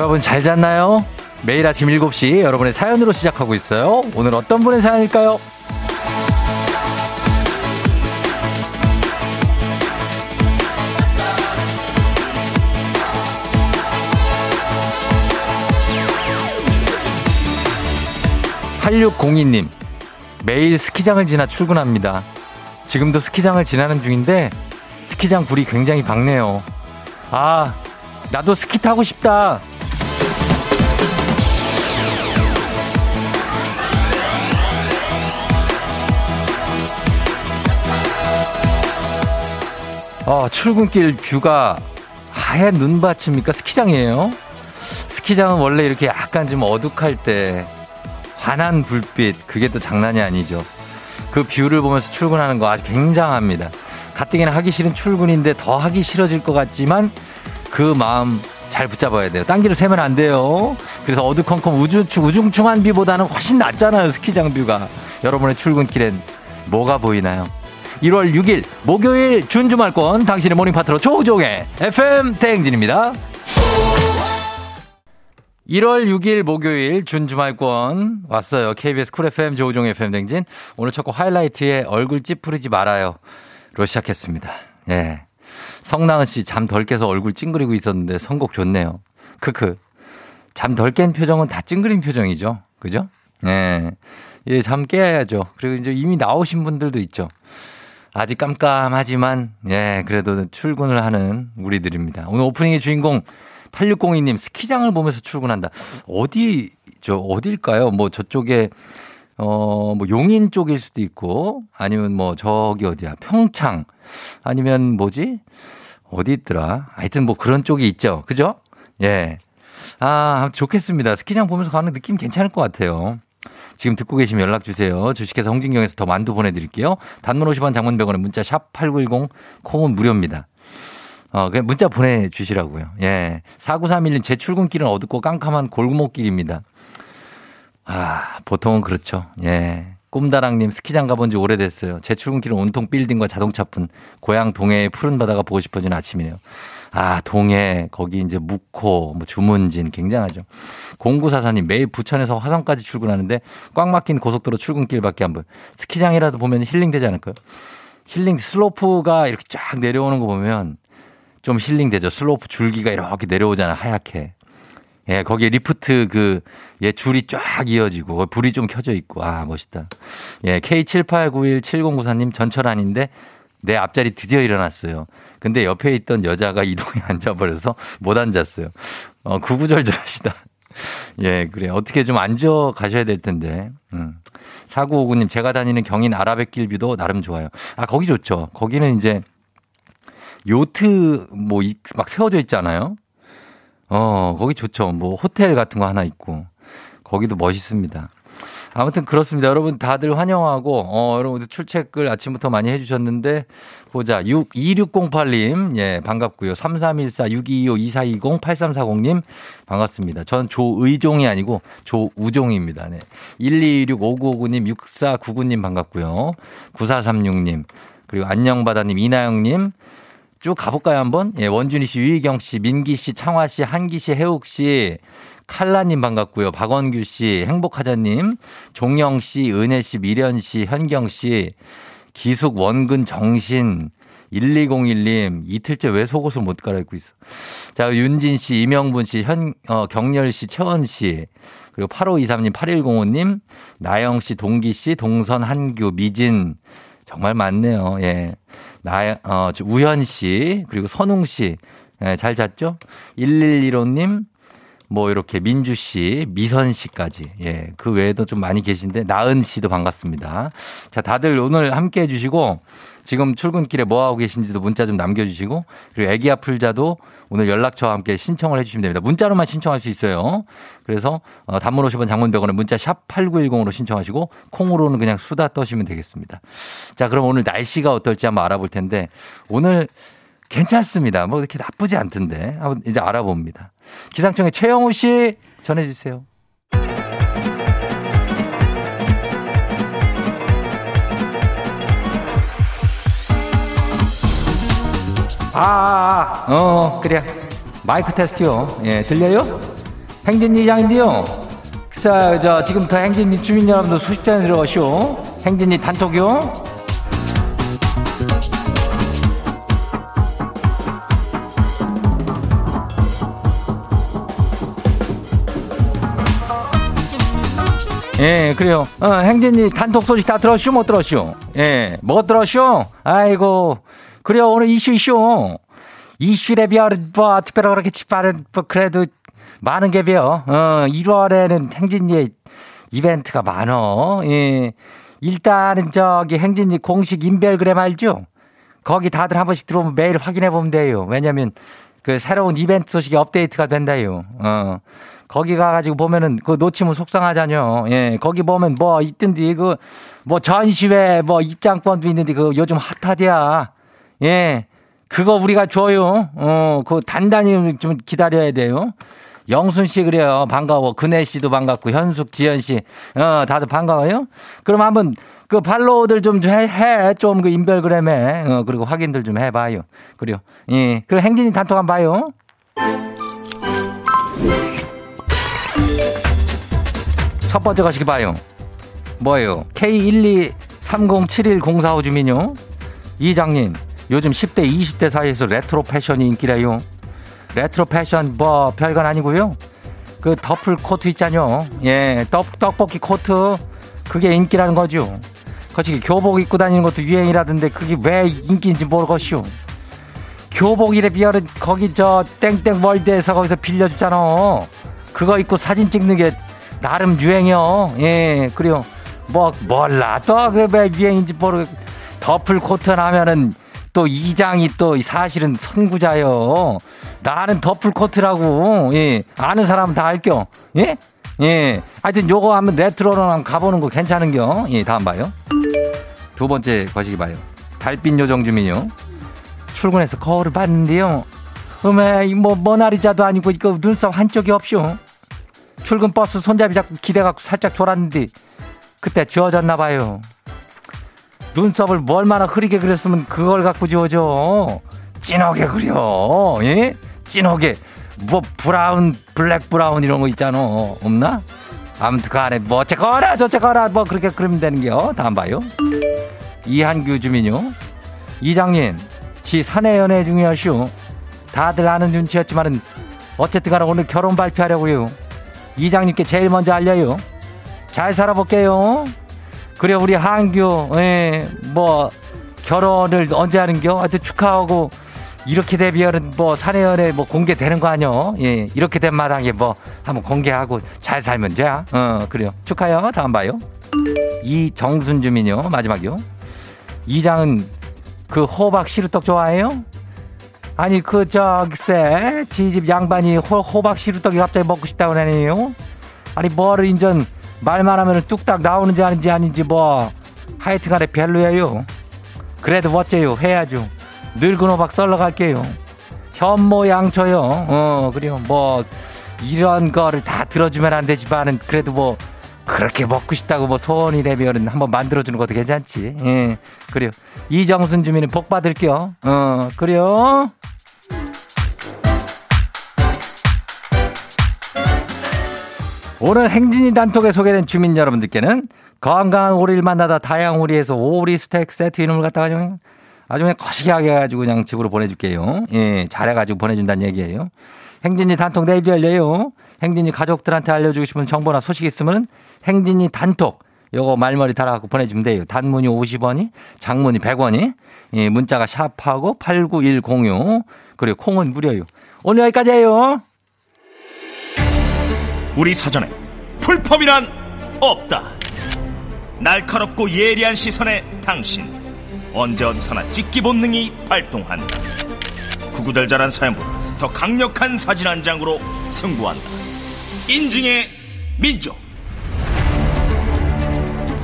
여러분 잘 잤나요? 매일 아침 7시 여러분의 사연으로 시작하고 있어요. 오늘 어떤 분의 사연일까요? 8602님, 매일 스키장을 지나 출근합니다. 지금도 스키장을 지나는 중인데 스키장 불이 굉장히 밝네요. 아, 나도 스키 타고 싶다. 어, 출근길 뷰가 하얀 눈밭입니까? 스키장이에요? 스키장은 원래 이렇게 약간 좀 어둑할 때 환한 불빛, 그게 또 장난이 아니죠. 그 뷰를 보면서 출근하는 거 아주 굉장합니다. 가뜩이나 하기 싫은 출근인데 더 하기 싫어질 것 같지만 그 마음 잘 붙잡아야 돼요. 딴 길을 새면 안 돼요. 그래서 어두컴컴 우주, 우중충한 뷰보다는 훨씬 낫잖아요. 스키장 뷰가. 여러분의 출근길엔 뭐가 보이나요? 1월 6일 목요일 준주말권 당신의 모닝 파트너 조우종의 FM 대행진입니다. 1월 6일 목요일 준주말권 왔어요. KBS 쿨 FM 조우종의 FM 대행진. 오늘 첫 곡 하이라이트에 얼굴 찌푸리지 말아요. 로 시작했습니다. 예. 성나은 씨 잠 덜 깨서 얼굴 찡그리고 있었는데 선곡 좋네요. 크크. 잠 덜 깬 표정은 다 찡그린 표정이죠. 그죠? 예. 예, 잠 깨야죠. 그리고 이제 이미 나오신 분들도 있죠. 아직 깜깜하지만, 예, 그래도 출근을 하는 우리들입니다. 오늘 오프닝의 주인공 8602님 스키장을 보면서 출근한다. 어디, 저, 어딜까요? 뭐 저쪽에, 어, 뭐 용인 쪽일 수도 있고, 아니면 뭐 저기 어디야, 평창, 아니면 뭐지? 어디 있더라? 하여튼 뭐 그런 쪽이 있죠. 그죠? 예. 아, 좋겠습니다. 스키장 보면서 가는 느낌 괜찮을 것 같아요. 지금 듣고 계시면 연락 주세요. 주식회사 홍진경에서 더 만두 보내드릴게요. 단문 50원 장문 100원에 문자 샵 8910 콩은 무료입니다. 어, 그냥 문자 보내주시라고요. 예. 4931님, 제 출근길은 어둡고 깜깜한 골목길입니다. 아, 보통은 그렇죠. 예. 꿈다랑님, 스키장 가본 지 오래됐어요. 제 출근길은 온통 빌딩과 자동차뿐. 고향 동해의 푸른 바다가 보고 싶어지는 아침이네요. 아, 동해, 거기 이제 묵호, 뭐 주문진, 굉장하죠. 공구사사님, 매일 부천에서 화성까지 출근하는데 꽉 막힌 고속도로 출근길밖에 안 보여. 스키장이라도 보면 힐링 되지 않을까요? 힐링, 슬로프가 이렇게 쫙 내려오는 거 보면 좀 힐링 되죠. 슬로프 줄기가 이렇게 내려오잖아, 하얗게. 예, 거기에 리프트 그, 예, 줄이 쫙 이어지고, 불이 좀 켜져 있고, 아, 멋있다. 예, K78917094님 전철 아닌데, 내 앞자리 드디어 일어났어요. 근데 옆에 있던 여자가 이동에 앉아버려서 못 앉았어요. 어, 구구절절 하시다. 예, 그래. 어떻게 좀 앉아 가셔야 될 텐데. 음. 4959님, 제가 다니는 경인 아라뱃길 뷰도 나름 좋아요. 아, 거기 좋죠. 거기는 이제 요트 뭐 막 세워져 있잖아요. 어, 거기 좋죠. 뭐 호텔 같은 거 하나 있고. 거기도 멋있습니다. 아무튼 그렇습니다. 여러분 다들 환영하고, 어, 여러분 출첵을 아침부터 많이 해 주셨는데, 보자. 6, 2608님, 예, 반갑고요. 3314, 6225, 2420, 8340님, 반갑습니다. 전 조의종이 아니고 조우종입니다. 네. 1226, 5959님, 6499님 반갑고요. 9436님, 그리고 안녕바다님, 이나영님, 쭉 가볼까요, 한번? 예, 원준희 씨, 유희경 씨, 민기 씨, 창화 씨, 한기 씨, 해욱 씨, 칼라님 반갑고요. 박원규 씨, 행복하자님, 종영 씨, 은혜 씨, 미련 씨, 현경 씨, 기숙, 원근, 정신, 1201님, 이틀째 왜 속옷을 못 갈아입고 있어? 자, 윤진 씨, 이명분 씨, 현, 어, 경렬 씨, 채원 씨, 그리고 8523님, 8105님, 나영 씨, 동기 씨, 동선, 한규, 미진, 정말 많네요. 예. 나, 어, 우현 씨, 그리고 선웅 씨, 예, 잘 잤죠? 1115님, 뭐 이렇게 민주 씨, 미선 씨까지. 예. 그 외에도 좀 많이 계신데 나은 씨도 반갑습니다. 자, 다들 오늘 함께 해 주시고 지금 출근길에 뭐 하고 계신지도 문자 좀 남겨 주시고 그리고 애기 아플자도 오늘 연락처와 함께 신청을 해 주시면 됩니다. 문자로만 신청할 수 있어요. 그래서 어, 단문 50원 장문 100원에 문자 샵 8910으로 신청하시고 콩으로는 그냥 수다 떠시면 되겠습니다. 자, 그럼 오늘 날씨가 어떨지 한번 알아볼 텐데 오늘 괜찮습니다. 뭐 이렇게 나쁘지 않던데. 한번 이제 알아봅니다. 기상청의 최영우 씨 전해주세요. 아, 아, 아, 어, 그래. 마이크 테스트요. 예, 들려요? 행진이 장인데요. 자, 저, 지금부터 행진이 주민 여러분들 소식 전해 들어오시오. 행진이 단톡요. 예, 그래요. 어, 행진이 단톡 소식 다 들었슈, 못 들었슈? 예, 못 들었슈? 아이고. 그래요, 오늘 이슈, 이슈. 이슈에 비하면 뭐, 특별히 그렇게 집발은 뭐, 그래도 많은 게 비어. 어, 1월에는 행진이 이벤트가 많어. 예. 일단은 저기 행진이 공식 인별그램 알죠? 거기 다들 한 번씩 들어오면 매일 확인해 보면 돼요. 왜냐면 그 새로운 이벤트 소식이 업데이트가 된다요. 어. 거기 가가지고 보면은 그 놓치면 속상하잖요. 예, 거기 보면 뭐 있던디 그 뭐 전시회 뭐 입장권도 있는데 그 요즘 핫하디야. 예, 그거 우리가 줘요. 어, 그 단단히 좀 기다려야 돼요. 영순 씨 그래요. 반가워. 근혜 씨도 반갑고 현숙, 지연 씨, 어 다들 반가워요. 그럼 한번 그 팔로우들 좀 해, 해. 좀 그 인별그램에 어 그리고 확인들 좀 해봐요. 그래요. 예, 그리고 행진이 단톡 한번 봐요. 첫 번째 거시기 봐요. 뭐예요? K123071045 주민요. 이장님, 요즘 10대, 20대 사이에서 레트로 패션이 인기래요. 레트로 패션 뭐 별건 아니고요. 그 더플 코트 있잖요. 예, 떡, 떡볶이 코트 그게 인기라는 거죠. 거기 교복 입고 다니는 것도 유행이라던데 그게 왜 인기인지 모르겠슈. 교복이래 비하는 거기 저 땡땡 월드에서 거기서 빌려주잖아. 그거 입고 사진 찍는 게 나름 유행이요. 예, 그래요. 뭐, 몰라. 또 그왜 유행인지 모르 더플 코트 하면은 또 이장이 또 사실은 선구자요. 나는 더플 코트라고. 예. 아는 사람은 다 알겨. 예? 예. 하여튼 요거 한번 레트로로 가보는 거 괜찮은겨. 예, 다음 봐요. 두 번째 거시기 봐요. 달빛 요정 주민요. 출근해서 거울을 봤는데요. 음에 뭐 모나리자도 아니고 이거 눈썹 한쪽이 없쇼. 출근 버스 손잡이 잡고 기대갖고 살짝 졸았는데 그때 지워졌나 봐요. 눈썹을 뭐 얼마나 흐리게 그렸으면 그걸 갖고 지워져. 진하게 그려. 예? 진하게. 뭐 브라운, 블랙 브라운 이런 거 있잖아. 없나? 아무튼 그 안에 뭐 어쨌거나 저쨌거나 뭐 그렇게 그리면 되는겨. 다음 봐요. 이한규 주민요. 이장님, 지 사내 연애 중이었슈. 다들 아는 눈치였지만은 어쨌든 간에 오늘 결혼 발표하려고요. 이장님께 제일 먼저 알려요. 잘 살아볼게요. 그래 우리 한규 예, 뭐 결혼을 언제 하는겨? 하여튼 축하하고 이렇게 되면 뭐 사내연애 뭐 공개되는 거 아니요? 예, 이렇게 된 마당에 뭐 한번 공개하고 잘 살면 돼야. 어, 그래요. 축하요. 다음 봐요. 이 정순 주민요. 마지막이요. 이장은 그 호박 시루떡 좋아해요? 아니 그 저기세 지집 양반이 호, 호박 시루떡이 갑자기 먹고 싶다고 하네요. 아니 뭐를 인전 말만 하면 뚝딱 나오는지 아닌지 아닌지 뭐 하여튼간에 별로예요. 그래도 어째요 해야죠. 늙은 호박 썰러 갈게요. 현모양처요. 어 그래요. 뭐 이런 거를 다 들어주면 안 되지만은 그래도 뭐 그렇게 먹고 싶다고 뭐 소원이라면 한번 만들어주는 것도 괜찮지. 예, 그래요. 이정순 주민은 복 받을게요. 어, 그래요. 오늘 행진이 단톡에 소개된 주민 여러분들께는 건강한 오리를 만나다 다양한 오리에서 오리 스테이크 세트 이름을 갖다가 아주 그냥 거시기하게 해가지고 그냥 집으로 보내줄게요. 예, 잘해가지고 보내준다는 얘기예요. 행진이 단톡 내일도 열려요. 행진이 가족들한테 알려주고 싶은 정보나 소식 있으면 행진이 단톡 요거 말머리 달아갖고 보내주면 돼요. 단문이 50원이, 장문이 100원이, 예, 문자가 샵하고 89106, 그리고 콩은 무료요. 오늘 여기까지예요. 우리 사전에 풀펌이란 없다. 날카롭고 예리한 시선에 당신 언제 어디서나 찍기 본능이 발동한다. 구구절절한 사연보다 더 강력한 사진 한 장으로 승부한다. 인증의 민족.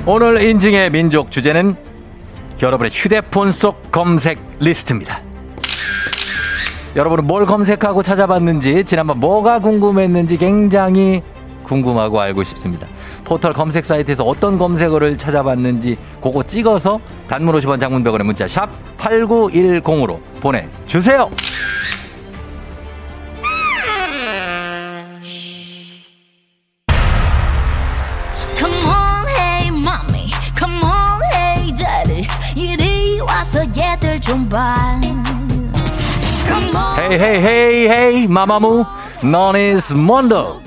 오늘 인증의 민족 주제는 여러분의 휴대폰 속 검색 리스트입니다. 여러분은 뭘 검색하고 찾아봤는지 지난번 뭐가 궁금했는지 굉장히 궁금하고 알고 싶습니다. 포털 검색 사이트에서 어떤 검색어를 찾아봤는지 그거 찍어서 단문 50원 장문 100원의 문자 샵 8910으로 보내주세요. 헤이 헤이 헤이 헤이 마마무. 넌 is 먼더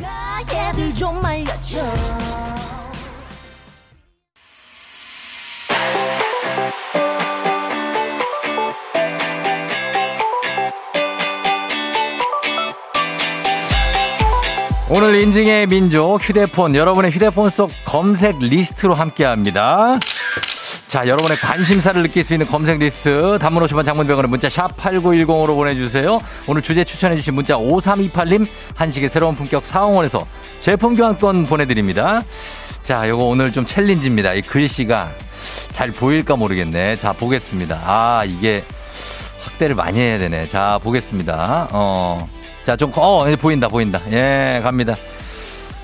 오늘 인증의 민족 휴대폰 여러분의 휴대폰 속 검색 리스트로 함께합니다. 자, 여러분의 관심사를 느낄 수 있는 검색 리스트 단문 50원 장문 100원에 문자 샵 8910으로 보내주세요. 오늘 주제 추천해주신 문자 5328님 한식의 새로운 품격 사홍원에서 제품 교환권 보내드립니다. 자, 요거 오늘 좀 챌린지입니다. 이 글씨가 잘 보일까 모르겠네. 자, 보겠습니다. 아, 이게 확대를 많이 해야 되네. 자, 보겠습니다. 어. 자, 좀, 어, 보인다, 보인다. 예, 갑니다.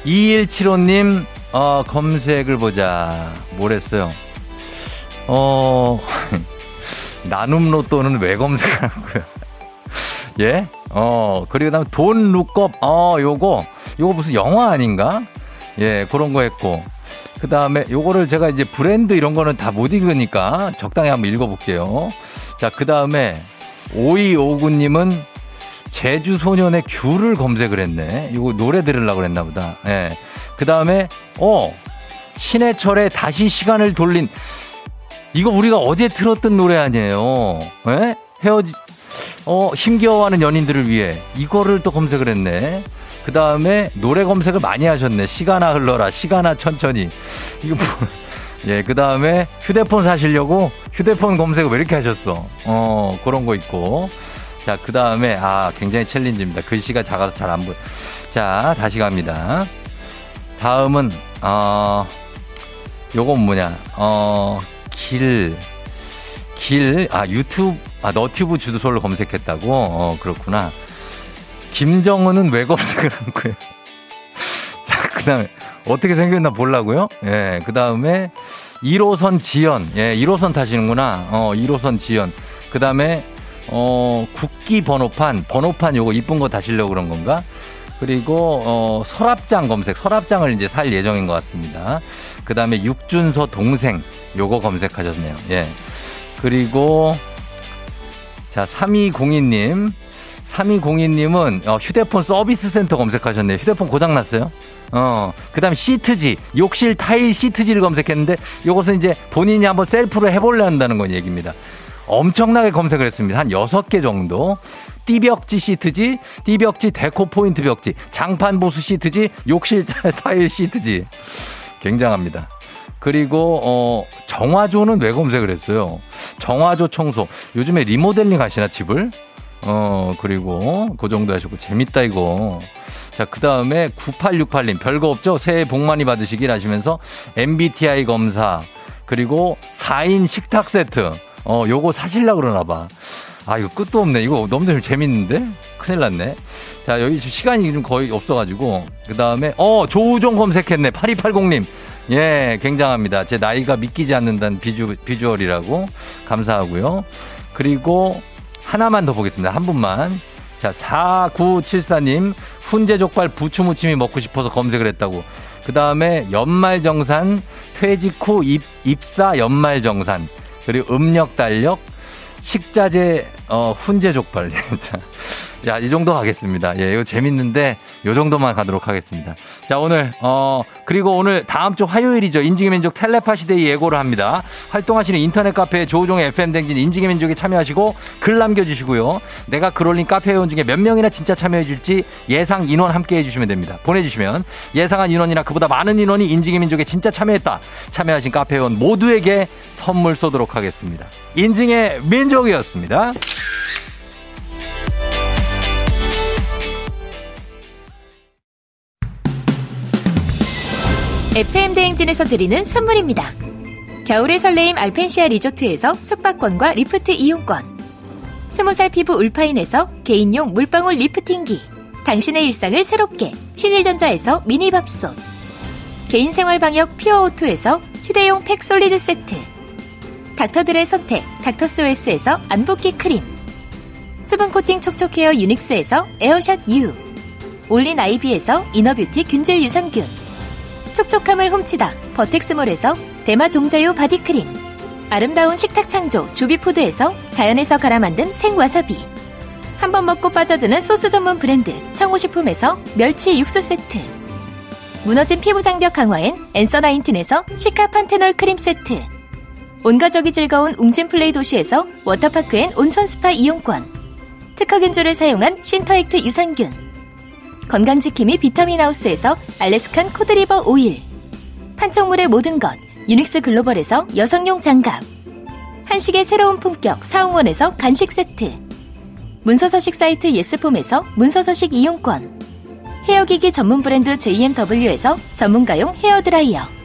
2175님, 어, 검색을 보자. 뭐랬어요? 어, 나눔 로또는 왜 검색하라고요? 예? 어, 그리고 다음에 돈 룩업, 어, 요거, 요거 무슨 영화 아닌가? 예, 그런 거 했고. 그 다음에 요거를 제가 이제 브랜드 이런 거는 다 못 읽으니까 적당히 한번 읽어볼게요. 자, 그 다음에 5259님은 제주 소년의 귤을 검색을 했네. 이거 노래 들으려고 그랬나 보다. 예. 그 다음에, 어, 신해철의 다시 시간을 돌린, 이거 우리가 어제 들었던 노래 아니에요. 예? 헤어지, 어, 힘겨워하는 연인들을 위해 이거를 또 검색을 했네. 그 다음에 노래 검색을 많이 하셨네. 시간아 흘러라, 시간아 천천히. 이거 뭐, 예, 그 다음에 휴대폰 사시려고 휴대폰 검색을 왜 이렇게 하셨어? 어, 그런 거 있고. 자, 그 다음에, 아, 굉장히 챌린지입니다. 글씨가 작아서 잘 안 보여. 자, 다시 갑니다. 다음은, 어, 요건 뭐냐, 어, 길, 길, 아, 유튜브, 아, 너튜브 주소를 검색했다고? 어, 그렇구나. 김정은은 왜 검색을 한 거예요? 자, 그 다음에, 어떻게 생겼나 보려고요? 예, 그 다음에, 1호선 지연. 예, 1호선 타시는구나. 어, 1호선 지연. 그 다음에, 어, 국기 번호판, 번호판 요거 이쁜 거 다시려고 그런 건가? 그리고, 어, 서랍장 검색, 서랍장을 이제 살 예정인 것 같습니다. 그 다음에 육준서 동생, 요거 검색하셨네요. 예. 그리고, 자, 3202님. 3202님은 어, 휴대폰 서비스 센터 검색하셨네요. 휴대폰 고장났어요? 어, 그 다음에 시트지, 욕실 타일 시트지를 검색했는데 요것은 이제 본인이 한번 셀프로 해볼래 한다는 건 얘기입니다. 엄청나게 검색을 했습니다. 한 6개 정도. 띠벽지 시트지, 띠벽지 데코 포인트 벽지, 장판 보수 시트지, 욕실 타일 시트지. 굉장합니다. 그리고 어 정화조는 왜 검색을 했어요? 정화조 청소. 요즘에 리모델링 하시나 집을? 어 그리고 그 정도 하시고 재밌다 이거. 자, 그 다음에 9868님, 별거 없죠? 새해 복 많이 받으시길 하시면서 MBTI 검사, 그리고 4인 식탁 세트, 어, 요거 사실라 그러나 봐. 아, 이거 끝도 없네. 이거 너무 재밌는데? 큰일 났네. 자, 여기 시간이 좀 거의 없어가지고. 그 다음에, 어, 조우종 검색했네. 8280님. 예, 굉장합니다. 제 나이가 믿기지 않는다는 비주, 비주얼이라고. 감사하고요. 그리고 하나만 더 보겠습니다. 한 분만. 자, 4974님, 훈제족발 부추무침이 먹고 싶어서 검색을 했다고. 그 다음에 연말정산, 퇴직 후 입, 입사 연말정산. 그리고 음력 달력, 식자재, 어, 훈제 족발. 자, 야, 이 정도 가겠습니다. 예, 이거 재밌는데, 요 정도만 가도록 하겠습니다. 자, 오늘, 어, 그리고 오늘 다음 주 화요일이죠. 인증의 민족 텔레파시 데이 예고를 합니다. 활동하시는 인터넷 카페 조우종의 FM 대행진 인증의 민족에 참여하시고 글 남겨주시고요. 내가 글 올린 카페 회원 중에 몇 명이나 진짜 참여해줄지 예상 인원 함께 해주시면 됩니다. 보내주시면 예상한 인원이나 그보다 많은 인원이 인증의 민족에 진짜 참여했다. 참여하신 카페 회원 모두에게 선물 쏘도록 하겠습니다. 인증의 민족이었습니다. FM 대행진에서 드리는 선물입니다. 겨울의 설레임 알펜시아 리조트에서 숙박권과 리프트 이용권. 스무 살 피부 울파인에서 개인용 물방울 리프팅기. 당신의 일상을 새롭게 신일전자에서 미니밥솥. 개인생활 방역 퓨어오투에서 휴대용 팩 솔리드 세트. 닥터들의 선택 닥터스웰스에서 안붓기 크림. 수분 코팅 촉촉헤어 유닉스에서 에어샷 U. 올린 아이비에서 이너뷰티 균질 유산균. 촉촉함을 훔치다 버텍스몰에서 대마 종자유 바디크림 아름다운 식탁 창조 주비푸드에서 자연에서 갈아 만든 생와사비 한 번 먹고 빠져드는 소스 전문 브랜드 청호식품에서 멸치 육수 세트 무너진 피부 장벽 강화엔 앤서 나인틴에서 시카 판테놀 크림 세트 온가족이 즐거운 웅진 플레이 도시에서 워터파크 앤 온천 스파 이용권 특허균조를 사용한 신터액트 유산균 건강지킴이 비타민하우스에서 알래스칸 코드리버 오일 판촉물의 모든 것 유닉스 글로벌에서 여성용 장갑 한식의 새로운 품격 사홍원에서 간식 세트 문서서식 사이트 예스폼에서 문서서식 이용권 헤어기기 전문 브랜드 JMW에서 전문가용 헤어드라이어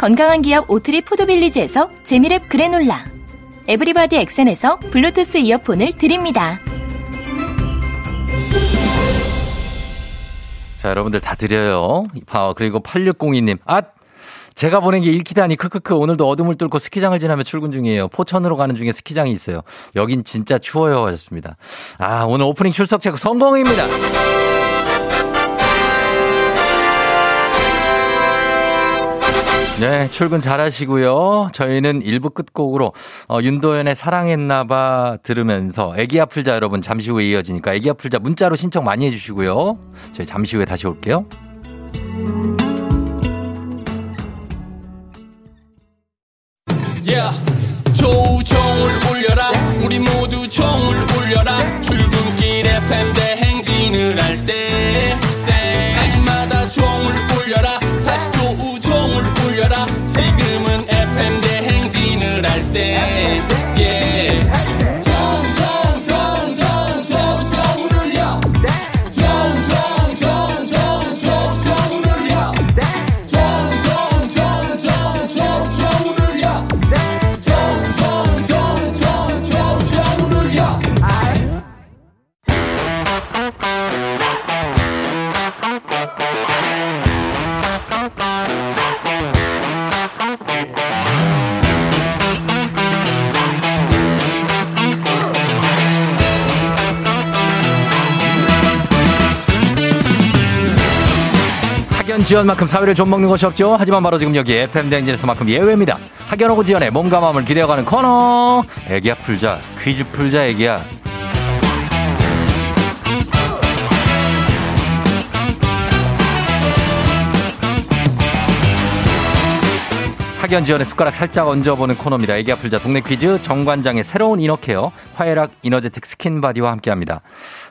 건강한 기업 오트리 푸드빌리지에서 재미랩 그래놀라. Everybody 엑센에서 블루투스 이어폰을 드립니다. 자, 여러분들 다 드려요. 그리고 8602님. 아! 제가 보낸 게 읽히다니 크크크 오늘도 어둠을 뚫고 스키장을 지나며 출근 중이에요. 포천으로 가는 중에 스키장이 있어요. 여긴 진짜 추워요 하셨습니다. 아 오늘 오프닝 출석 체크 성공입니다. 네, 출근 잘 하시고요. 저희는 1부 끝곡으로 어, 윤도현의 사랑했나봐 들으면서 애기 아플자 여러분 잠시 후에 이어지니까 애기 아플자 문자로 신청 많이 해주시고요. 저희 잠시 후에 다시 올게요. 조종을 울려라 우리 모두 종을 울려라 출근길 FM 대행진을 할때 때마다 종을 울려라 지연만큼 사회를 좀 먹는 것이 없죠. 하지만 바로 지금 여기 FM 댕진에서만큼 예외입니다. 학연하고 지연의 몸과 마음을 기대어가는 코너. 애기야 풀자. 퀴즈 풀자 애기야. 학연 지연의 숟가락 살짝 얹어보는 코너입니다. 애기야 풀자 동네 퀴즈 정관장의 새로운 이너케어 화애락 이너제틱 스킨바디와 함께합니다.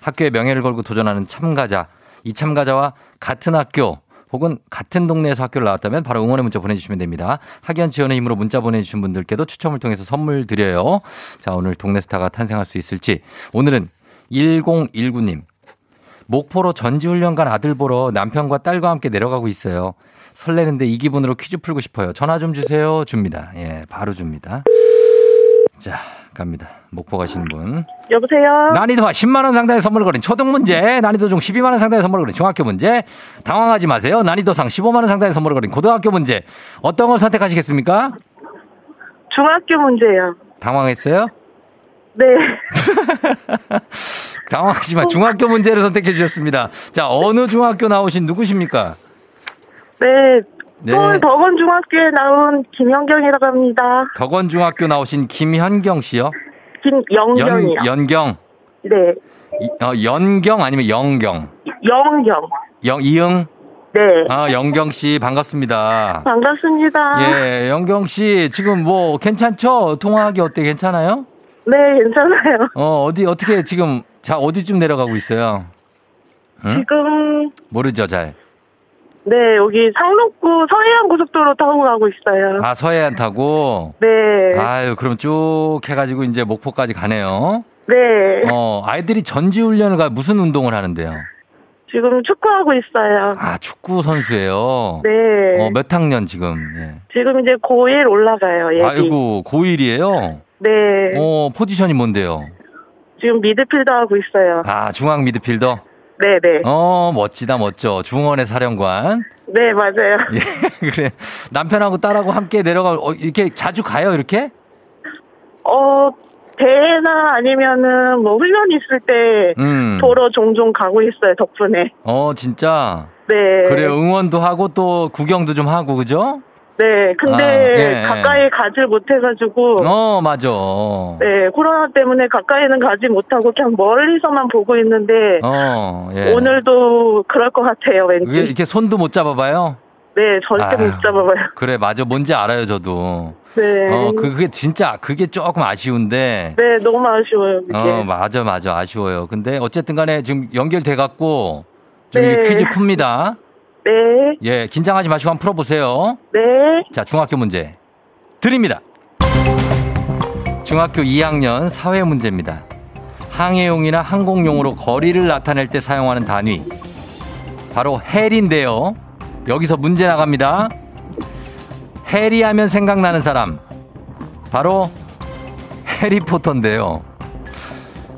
학교의 명예를 걸고 도전하는 참가자 이 참가자와 같은 학교 혹은 같은 동네에서 학교를 나왔다면 바로 응원의 문자 보내주시면 됩니다. 학연 지원의 힘으로 문자 보내주신 분들께도 추첨을 통해서 선물 드려요. 자, 오늘 동네 스타가 탄생할 수 있을지. 오늘은 1019님. 목포로 전지훈련 간 아들 보러 남편과 딸과 함께 내려가고 있어요. 설레는데 이 기분으로 퀴즈 풀고 싶어요. 전화 좀 주세요. 줍니다. 예, 바로 줍니다. 자, 갑니다. 목포 가시는 분. 여보세요? 난이도와 10만 원 상당의 선물을 거린 초등 문제, 난이도 중 12만 원 상당의 선물을 거린 중학교 문제, 당황하지 마세요. 난이도상 15만 원 상당의 선물을 거린 고등학교 문제. 어떤 걸 선택하시겠습니까? 중학교 문제요. 당황했어요? 네. 당황하지만 중학교 문제를 선택해 주셨습니다. 자, 어느 중학교 나오신 누구십니까? 네, 네. 서울 덕원중학교에 나온 김현경이라고 합니다. 덕원중학교 나오신 김현경 씨요? 김영경이요. 연, 연경. 네. 이, 어, 연경 아니면 영경? 영경. 영 이응? 네. 아, 영경 씨 반갑습니다. 반갑습니다. 예, 영경 씨 지금 뭐 괜찮죠? 통화하기 어때? 괜찮아요? 네, 괜찮아요. 어, 어디 어떻게 지금 자, 어디쯤 내려가고 있어요? 응? 지금 모르죠, 잘. 네, 여기 상록구 서해안 고속도로 타고 가고 있어요. 아, 서해안 타고? 네. 아유, 그럼 쭉 해가지고 이제 목포까지 가네요. 네. 어, 아이들이 전지훈련을 가 무슨 운동을 하는데요? 지금 축구하고 있어요. 아, 축구 선수예요? 네. 어, 몇 학년 지금? 예. 지금 이제 고1 올라가요, 얘기. 아이고, 고1이에요? 네. 어, 포지션이 뭔데요? 지금 미드필더 하고 있어요. 아, 중앙 미드필더? 네네. 어, 멋지다, 멋져. 중원의 사령관. 네, 맞아요. 예, 그래. 남편하고 딸하고 함께 내려가, 어, 이렇게 자주 가요, 이렇게? 어, 대회나 아니면은 뭐 훈련 있을 때 음. 보러 종종 가고 있어요, 덕분에. 어, 진짜. 네. 그래, 응원도 하고 또 구경도 좀 하고, 그죠? 네, 근데 아, 네. 가까이 가질 못해가지고. 어, 맞아. 네, 코로나 때문에 가까이는 가지 못하고 그냥 멀리서만 보고 있는데 어, 예. 오늘도 그럴 것 같아요, 왠지. 이렇게 손도 못 잡아봐요? 네, 절대 아유. 못 잡아봐요. 그래, 맞아. 뭔지 알아요, 저도. 네. 어, 그- 그게 진짜, 그게 조금 아쉬운데. 네, 너무 아쉬워요, 이게. 어, 맞아, 맞아. 아쉬워요. 근데 어쨌든 간에 지금 연결돼갖고, 좀 네. 퀴즈 풉니다. 네, 예, 긴장하지 마시고 한번 풀어보세요. 네. 자, 중학교 문제 드립니다. 중학교 2학년 사회 문제입니다. 항해용이나 항공용으로 거리를 나타낼 때 사용하는 단위. 바로 헬인데요. 여기서 문제 나갑니다. 해리 하면 생각나는 사람. 바로 해리포터인데요.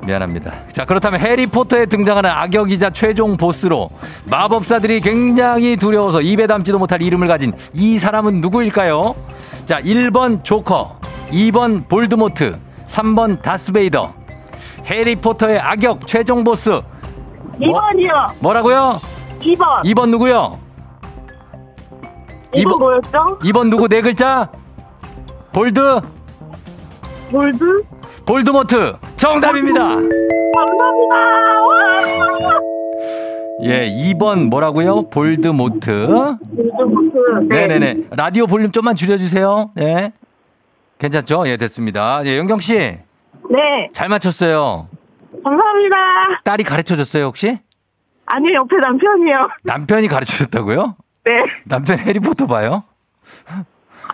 미안합니다. 자, 그렇다면 해리포터에 등장하는 악역이자 최종 보스로 마법사들이 굉장히 두려워서 입에 담지도 못할 이름을 가진 이 사람은 누구일까요? 자, 1번 조커, 2번 볼드모트, 3번 다스베이더. 해리포터의 악역 최종 보스. 뭐- 2번이요. 뭐 라고요? 2번. 2번 누구요? 2번 뭐였죠? 2번 누구 네 글자? 볼드? 골드? 볼드모트. 정답입니다. 감사합니다. 와! 예, 2번 뭐라고요? 볼드모트. 골드. 네. 네네네. 라디오 볼륨 좀만 줄여주세요. 네. 괜찮죠? 예, 됐습니다. 예, 영경 씨. 네. 잘 맞췄어요. 감사합니다. 딸이 가르쳐 줬어요, 혹시? 아니요, 옆에 남편이요. 남편이 가르쳐 줬다고요? 네. 남편 해리포터 봐요?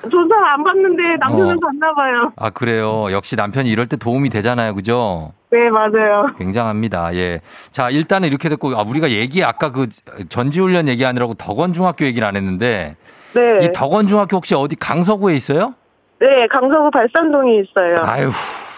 전잘 안 봤는데 남편은 어. 봤나 봐요. 아, 그래요. 역시 남편이 이럴 때 도움이 되잖아요. 그죠? 네, 맞아요. 굉장합니다. 예. 자, 일단은 이렇게 됐고, 아, 우리가 얘기, 아까 그 전지훈련 얘기하느라고 덕원중학교 얘기를 안 했는데, 네. 이 덕원중학교 혹시 어디 강서구에 있어요? 네, 강서구 발산동에 있어요. 아유,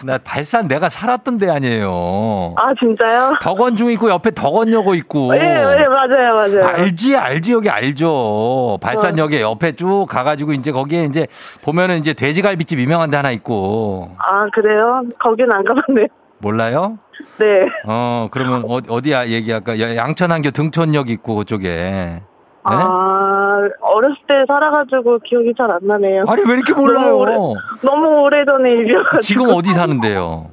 나 발산 내가 살았던 데 아니에요. 아, 진짜요? 덕원중 있고 옆에 덕원여고 있고. 네, 네, 맞아요, 맞아요. 알지, 알지, 여기 알죠. 발산역에 옆에 쭉 가가지고 이제 거기에 이제 보면은 이제 돼지갈비집 유명한 데 하나 있고. 아, 그래요? 거긴 안 가봤네요. 몰라요? 네. 어, 그러면 어, 어디야 얘기할까? 야, 양천항교 등촌역 있고 그쪽에. 네? 아, 어렸을 때 살아가지고 기억이 잘 안 나네요. 아니, 왜 이렇게 너무 몰라요? 오래- 너무 오래전에 일이어가지고. 지금 어디 사는데요?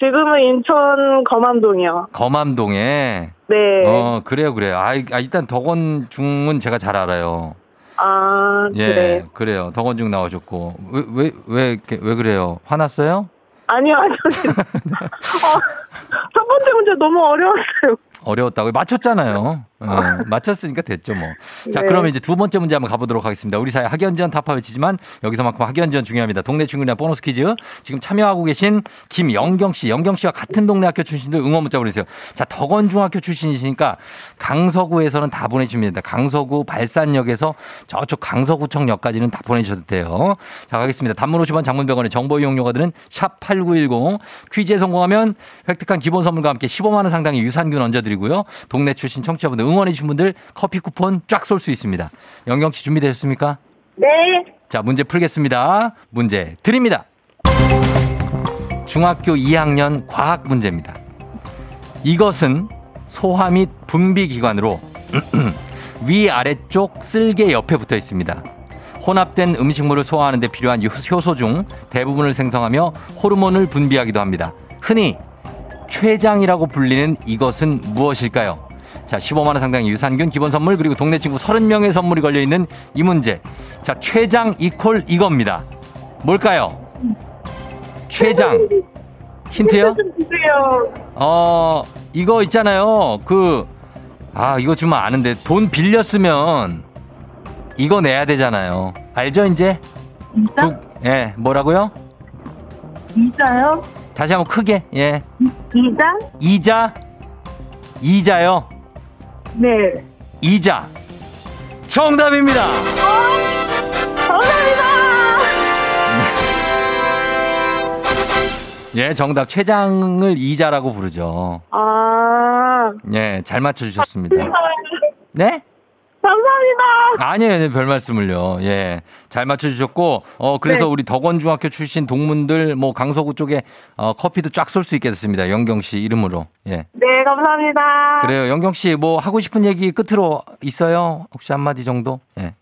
지금은 인천 거만동이요. 거맘동에. 네. 어, 그래요, 그래요. 아, 이- 아, 일단 덕원중은 제가 잘 알아요. 아, 예, 그래. 그래요. 덕원중 나오셨고. 왜, 왜, 왜, 왜 그래요? 화났어요? 아니요, 아니요. 어, 첫 번째 문제 너무 어려웠어요. 어려웠다고요? 맞췄잖아요. 어, 맞췄으니까 됐죠, 뭐. 자, 네. 그러면 이제 두 번째 문제 한번 가보도록 하겠습니다. 우리 사회 학연지원 타파 외치지만 여기서만큼 학연지원 중요합니다. 동네 친구냐 보너스 퀴즈. 지금 참여하고 계신 김영경 씨, 영경 씨와 같은 동네 학교 출신들 응원 문자 보내세요. 자, 덕원 중학교 출신이시니까 강서구에서는 다 보내주십니다. 강서구 발산역에서 저쪽 강서구청역까지는 다 보내주셔도 돼요. 자, 가겠습니다. 단문 50원 장문병원의 정보 이용료가 드는 샵 8910 퀴즈에 성공하면 획득한 기본 선물과 함께 15만 원 상당의 유산균 얹어드리고요. 동네 출신 청취자분들 응원해주신 분들 커피 쿠폰 쫙 쏠 수 있습니다. 영경 씨 준비되셨습니까? 네. 자, 문제 풀겠습니다. 문제 드립니다. 중학교 2학년 과학 문제입니다. 이것은 소화 및 분비 기관으로 위 아래쪽 쓸개 옆에 붙어 있습니다. 혼합된 음식물을 소화하는 데 필요한 요- 효소 중 대부분을 생성하며 호르몬을 분비하기도 합니다. 흔히 췌장이라고 불리는 이것은 무엇일까요? 자, 15만 원 상당의 유산균 기본 선물 그리고 동네 친구 30명의 선물이 걸려 있는 이 문제. 자, 췌장 이콜 이겁니다. 뭘까요? 췌장. 힌트요? 어, 이거 있잖아요. 그, 아, 이거 주면 아는데 돈 빌렸으면 이거 내야 되잖아요. 알죠, 이제? 이자? 두, 예, 뭐라고요? 이자요? 다시 한번 크게, 예. 이자? 이자? 이자요? 네. 이자. 정답입니다! 감사합니다. 예, 정답. 췌장을 이자라고 부르죠. 아, 예, 잘 맞춰 주셨습니다. 네? 감사합니다. 아니에요, 별 말씀을요. 예. 잘 맞춰주셨고, 어, 그래서 네. 우리 덕원중학교 출신 동문들, 뭐, 강서구 쪽에, 어, 커피도 쫙 쏠 수 있겠습니다. 영경 씨 이름으로. 예. 네, 감사합니다. 그래요. 영경 씨, 뭐, 하고 싶은 얘기 끝으로 있어요? 혹시 한마디 정도? 예.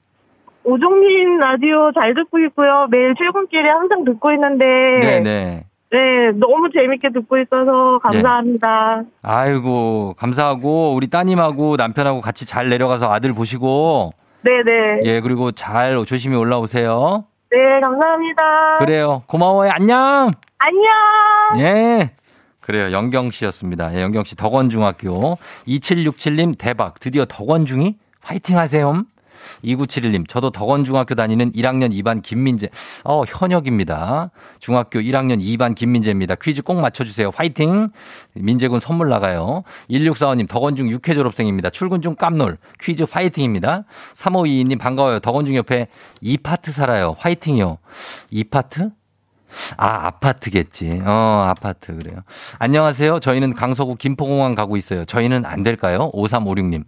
오종민 라디오 잘 듣고 있고요. 매일 출근길에 항상 듣고 있는데. 네네. 네, 너무 재밌게 듣고 있어서 감사합니다. 아이고, 감사하고, 우리 따님하고 남편하고 같이 잘 내려가서 아들 보시고, 네 네. 예, 그리고 잘 조심히 올라오세요. 네, 감사합니다. 그래요. 고마워요. 안녕! 안녕! 예. 그래요. 영경 씨였습니다. 예, 영경 씨 덕원중학교. 2767님 대박. 드디어 덕원중이 화이팅 하세요. 2971님, 저도 덕원중학교 다니는 1학년 2반 김민재. 어, 현역입니다. 중학교 1학년 2반 김민재입니다. 퀴즈 꼭 맞춰주세요. 화이팅! 민재군 선물 나가요. 1645님, 덕원중 6회 졸업생입니다. 출근 중 깜놀. 퀴즈 화이팅입니다. 3522님, 반가워요. 덕원중 옆에 2파트 살아요. 화이팅이요. 2파트? 아, 아파트겠지. 어, 아파트. 그래요. 안녕하세요. 저희는 강서구 김포공항 가고 있어요. 저희는 안 될까요? 5356님.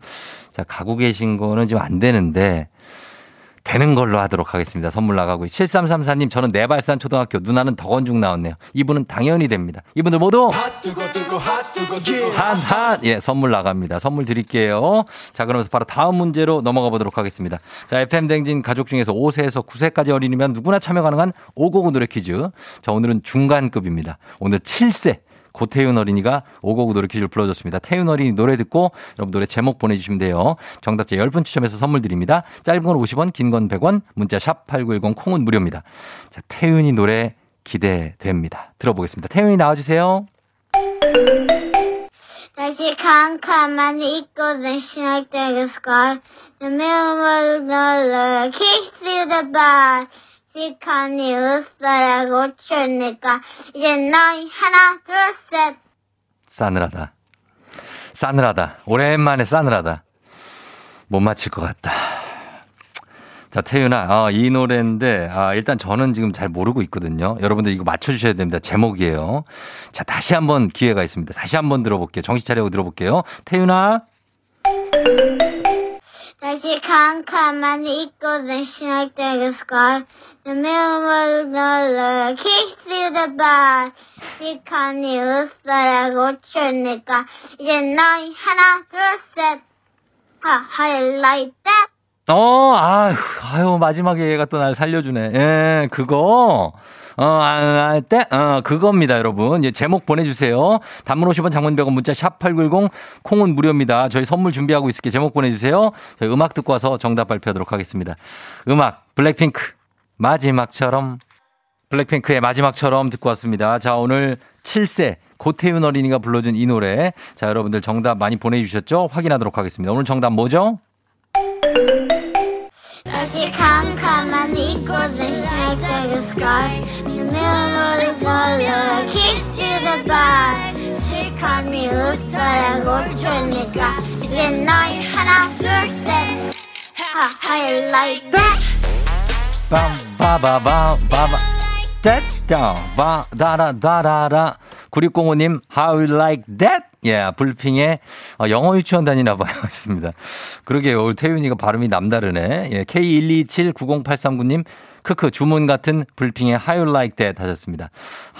자, 가고 계신 거는 지금 안 되는데, 되는 걸로 하도록 하겠습니다. 선물 나가고. 7334님, 저는 내발산 초등학교, 누나는 덕원중 나왔네요. 이분은 당연히 됩니다. 이분들 모두 한, 한, 예, 선물 나갑니다. 선물 드릴게요. 자, 그러면서 바로 다음 문제로 넘어가 보도록 하겠습니다. 자, FM댕진 가족 중에서 5세에서 9세까지 어린이면 누구나 참여 가능한 5곡 노래 퀴즈. 자, 오늘은 중간급입니다. 오늘 7세. 고태윤 어린이가 오곡 노래 퀴즈를 불러줬습니다. 태윤 어린이 노래 듣고 여러분 노래 제목 보내주시면 돼요. 정답자 10분 추첨해서 선물 드립니다. 짧은 건 50원, 긴 건 100원, 문자 샵 8910 콩은 무료입니다. 자, 태윤이 노래 기대됩니다. 들어보겠습니다. 태윤이 나와주세요. 다시 캄캄한 있거든 신학대교 스컬 내 매움을 널러 kiss you the 시간이 웃어라고 추니까 이제 너희 하나 둘 셋 싸늘하다. 싸늘하다. 오랜만에 싸늘하다. 못 맞힐 것 같다. 자, 태윤아, 아, 이 노래인데, 아, 일단 저는 지금 잘 모르고 있거든요. 여러분들 이거 맞춰주셔야 됩니다. 제목이에요. 자, 다시 한번 기회가 있습니다. 다시 한번 들어볼게요. 정신 차리고 들어볼게요. 태윤아. 다시 캄캄한 있거든 신학대교 스컬 내 매움을 널러 kiss you the bar 시간이 웃어라고 추니까 이제 너희 하나 둘 셋 하, how you like that? 어, 아유, 아유, 마지막에 얘가 또 날 살려주네. 예, 그거. 어, 아, 아, 때, 어, 그겁니다, 여러분. 예, 제목 보내주세요. 단문 50원 장문 100원 문자 샵8910 콩은 무료입니다. 저희 선물 준비하고 있을게 제목 보내주세요. 저희 음악 듣고 와서 정답 발표하도록 하겠습니다. 음악, 블랙핑크. 마지막처럼. 블랙핑크의 마지막처럼 듣고 왔습니다. 자, 오늘 7세 고태윤 어린이가 불러준 이 노래. 자, 여러분들 정답 많이 보내주셨죠? 확인하도록 하겠습니다. 오늘 정답 뭐죠? 다시 캄캄한 이곳에 혈대고 sky 눈으로 돌려 kiss you the bar 실컷니 웃어라고 주니까 이제 너희 하나 둘셋 how you like that? 빰바바밤 바바 됐다 바다라 다라라 9605님 How you like that? 예, 불핑의 어, 영어 유치원 다니나 봐요. 했습니다. 그러게요. 태윤이가 발음이 남다르네. 예, K1279083님 크크 주문 같은 불핑의 How you like that 하셨습니다.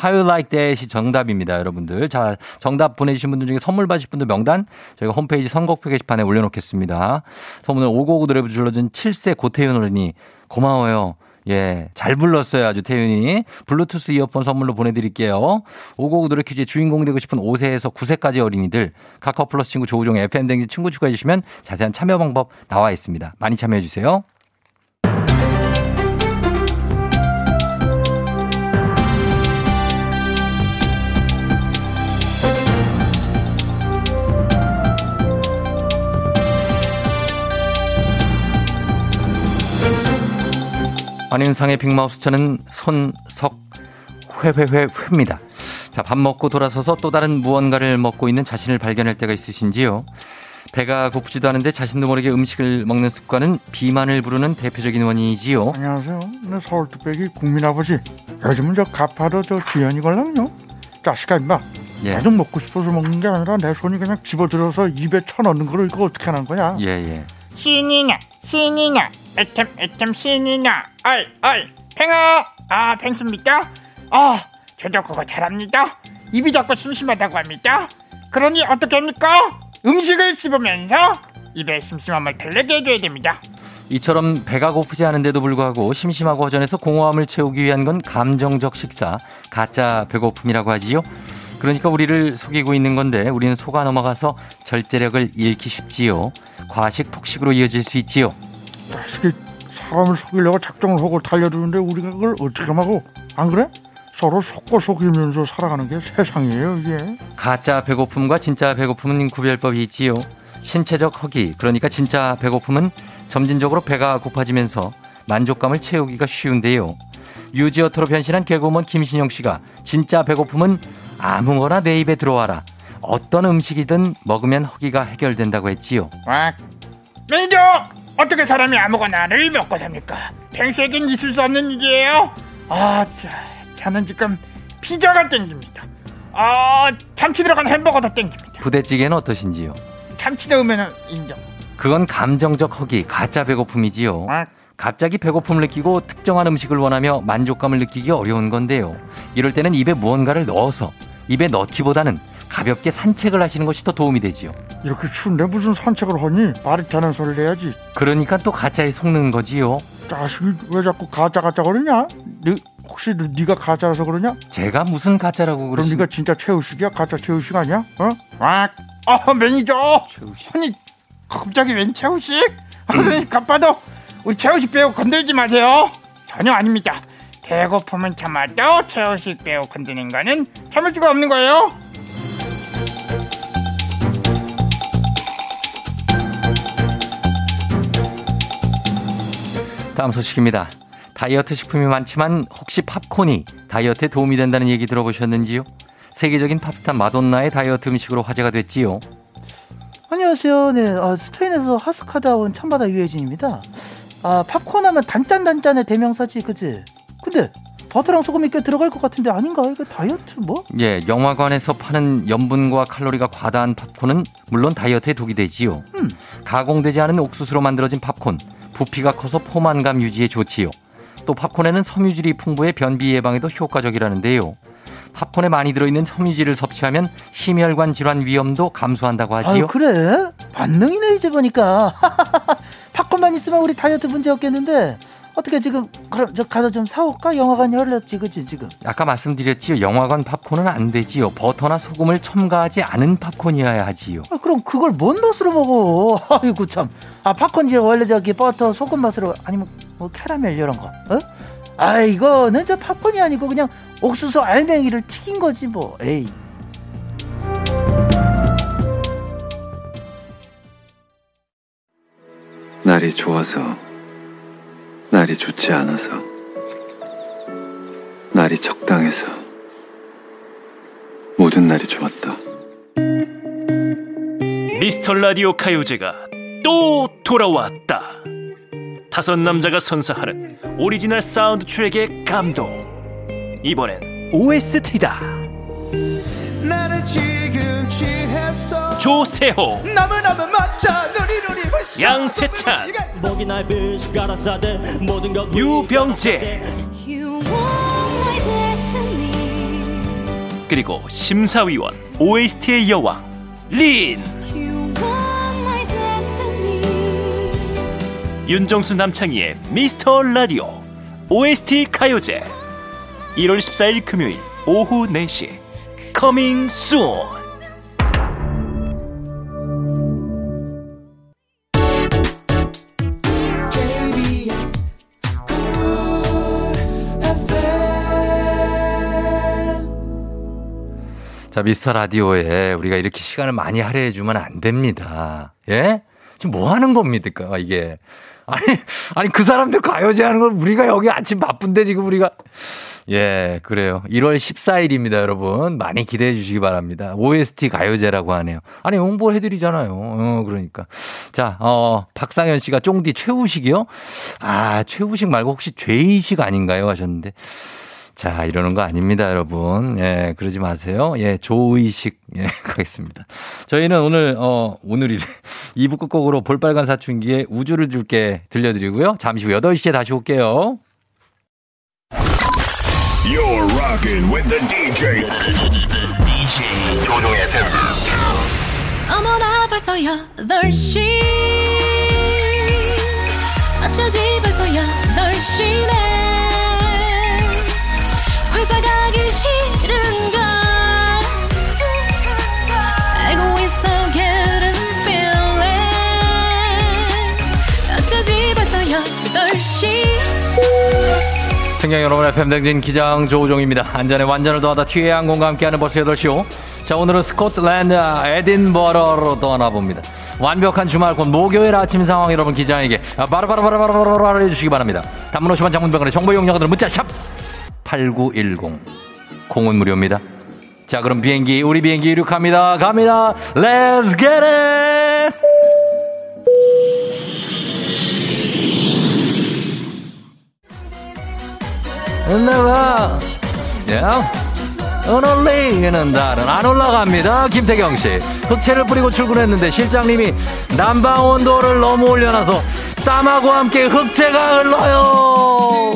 You like that이 정답입니다, 여러분들. 자, 정답 보내주신 분들 중에 선물 받으실 분들 명단 저희가 홈페이지 선곡표 게시판에 올려놓겠습니다. 선물을 오고오고 노래 불러준 7세 고태윤 어린이 고마워요. 예, 잘 불렀어요. 아주 태윤이. 블루투스 이어폰 선물로 보내드릴게요. 오고오고 노래 퀴즈의 주인공 되고 싶은 5세에서 9세까지 어린이들 카카오 플러스 친구 조우종 FM댕지 친구 추가해주시면 자세한 참여 방법 나와 있습니다. 많이 참여해주세요. 안윤상의 빅마우스 저는 손석 회회회회입니다. 자, 밥 먹고 돌아서서 또 다른 무언가를 먹고 있는 자신을 발견할 때가 있으신지요? 배가 고프지도 않은데 자신도 모르게 음식을 먹는 습관은 비만을 부르는 대표적인 원인이지요. 안녕하세요. 네, 서울 뚝배기 국민 아버지. 요즘은 저 가파도 저 주연이 걸랑요. 자식아 임마 예. 나좀 먹고 싶어서 먹는 게 아니라 내 손이 그냥 집어들어서 입에 쳐넣는 거를 이거 어떻게 하는 거야 예, 예. 신이나 신이나 애템 애템 신이나 얼얼 팽아 아 팽수입니까? 아 저도 그거 잘합니다 입이 자꾸 심심하다고 합니다 그러니 어떻게 합니까? 음식을 씹으면서 입에 심심함을 달래게 해줘야 됩니다 이처럼 배가 고프지 않은데도 불구하고 심심하고 허전해서 공허함을 채우기 위한 건 감정적 식사, 가짜 배고픔이라고 하지요. 그러니까 우리를 속이고 있는 건데 우리는 속아 넘어가서 절제력을 잃기 쉽지요. 과식 폭식으로 이어질 수 있지요. 자식이 사람을 속이려고 작정을 하고 달려드는데 우리가 그걸 어떻게 하고 안 그래? 서로 속고 속이면서 살아가는 게 세상이에요 이게 가짜 배고픔과 진짜 배고픔은 구별법이 있지요. 신체적 허기, 그러니까 진짜 배고픔은 점진적으로 배가 고파지면서 만족감을 채우기가 쉬운데요. 유지어터로 변신한 개그우먼 김신영 씨가 진짜 배고픔은 아무거나 내 입에 들어와라. 어떤 음식이든 먹으면 허기가 해결된다고 했지요. 와 매니저 어떻게 사람이 아무거나를 먹고 삽니까? 팽수에겐 있을 수 없는 일이에요 아 자, 저는 지금 피자가 땡깁니다 아 참치 들어간 햄버거도 땡깁니다 부대찌개는 어떠신지요? 참치 넣으면 인정 그건 감정적 허기, 가짜 배고픔이지요. 와 갑자기 배고픔을 느끼고 특정한 음식을 원하며 만족감을 느끼기 어려운 건데요. 이럴 때는 입에 무언가를 넣어서 입에 넣기보다는 가볍게 산책을 하시는 것이 더 도움이 되지요. 이렇게 추운데 무슨 산책을 하니 말이 되는 소리를 해야지 그러니까 또 가짜에 속는 거지요. 자식이 왜 자꾸 가짜 가짜 그러냐? 네, 혹시 너- 네가 가짜라서 그러냐? 제가 무슨 가짜라고 그럼 그러시 네가 진짜 최우식이야? 가짜 최우식 아니야? 어? 와, 어 매니저 아니 갑자기 웬 최우식? 선생님 갑봐도 우리 최우식 배우 건들지 마세요 전혀 아닙니다 배고픔은 참아도 최우식 배우 건드는 거는 참을 수가 없는 거예요 다음 소식입니다. 다이어트 식품이 많지만 혹시 팝콘이 다이어트에 도움이 된다는 얘기 들어보셨는지요? 세계적인 팝스타 마돈나의 다이어트 음식으로 화제가 됐지요. 안녕하세요. 네, 어, 스페인에서 하스카다 온 참바다 유해진입니다. 아, 팝콘 하면 단짠단짠의 대명사지, 그지? 근데 버터랑 소금이 꽤 들어갈 것 같은데 아닌가? 이거 다이어트 뭐? 예, 영화관에서 파는 염분과 칼로리가 과다한 팝콘은 물론 다이어트에 독이 되지요. 음. 가공되지 않은 옥수수로 만들어진 팝콘, 부피가 커서 포만감 유지에 좋지요. 또 팝콘에는 섬유질이 풍부해 변비 예방에도 효과적이라는데요. 팝콘에 많이 들어있는 섬유질을 섭취하면 심혈관 질환 위험도 감소한다고 하지요. 아유, 그래? 만능이네, 이제 보니까. 팝콘만 있으면 우리 다이어트 문제 없겠는데. 어떻게 지금, 그럼 저 가서 좀 사올까? 영화관 열렸지, 그지, 지금? 아까 말씀드렸지요. 영화관 팝콘은 안 되지요. 버터나 소금을 첨가하지 않은 팝콘이어야 하지요. 아, 그럼 그걸 뭔 맛으로 먹어? 아이고, 참. 아, 팝콘 이제 원래 저기 버터, 소금 맛으로, 아니면 뭐 캐러멜 이런 거, 어? 아, 이거는 저 팝콘이 아니고 그냥 옥수수 알맹이를 튀긴 거지, 뭐. 에이. 날이 좋아서 날이 좋지 않아서 날이 적당해서 모든 날이 좋았다. 미스터 라디오 가요제가 또 돌아왔다. 다섯 남자가 선사하는 오리지널 사운드 트랙의 감동. 이번엔 OST다. 나는 지금 취했어 조세호, 너무너무 멋져 양세찬, 유병재. 그리고 심사위원 OST의 여왕 린. 윤정수 남창희의 미스터 라디오 OST 가요제. 1월 14일 금요일 오후 4시. Coming soon 자, 미스터 라디오에 우리가 이렇게 시간을 많이 할애해 주면 안 됩니다. 예? 지금 뭐 하는 겁니까, 이게? 아니, 아니, 그 사람들 가요제 하는 걸 우리가 여기 아침 바쁜데 지금 우리가. 예, 그래요. 1월 14일입니다, 여러분. 많이 기대해 주시기 바랍니다. OST 가요제라고 하네요. 아니, 홍보해드리잖아요. 어, 그러니까. 자, 어, 박상현 씨가 쫑디 최우식이요? 아, 최우식 말고 혹시 죄의식 아닌가요? 하셨는데. 자, 이러는 거 아닙니다, 여러분. 예, 그러지 마세요. 예, 조의식, 예, 가겠습니다. 저희는 오늘, 어, 오늘이 2부 끝곡으로 볼빨간 사춘기에 우주를 줄게 들려드리고요. 잠시 후 8시에 다시 올게요. You're rocking with the DJ. DJ 조종의 FM. 어머나 벌써 8시 어쩌지 벌써 8시네 승객 여러분, FM 댕진 기장 조우종입니다. 안전에 완전을 더하다 티웨이 항공과 함께하는 버스 8시오. 자, 오늘은 스코틀랜드 에딘버러로 떠나봅니다. 완벽한 주말 곧 목요일 아침 상황 여러분 기장에게 바로바로바로바로바로 해주시기 바랍니다. 단문 50원 장문병원의 정보 이용료들은 문자 샵 8910. 공은 무료입니다. 자, 그럼 비행기, 우리 비행기 이륙합니다. 갑니다. Let's get it! 내가, 야, 오늘리는 달은 안 올라갑니다. 김태경 씨. 흑채를 뿌리고 출근했는데 실장님이 난방 온도를 너무 올려놔서 땀하고 함께 흑채가 흘러요.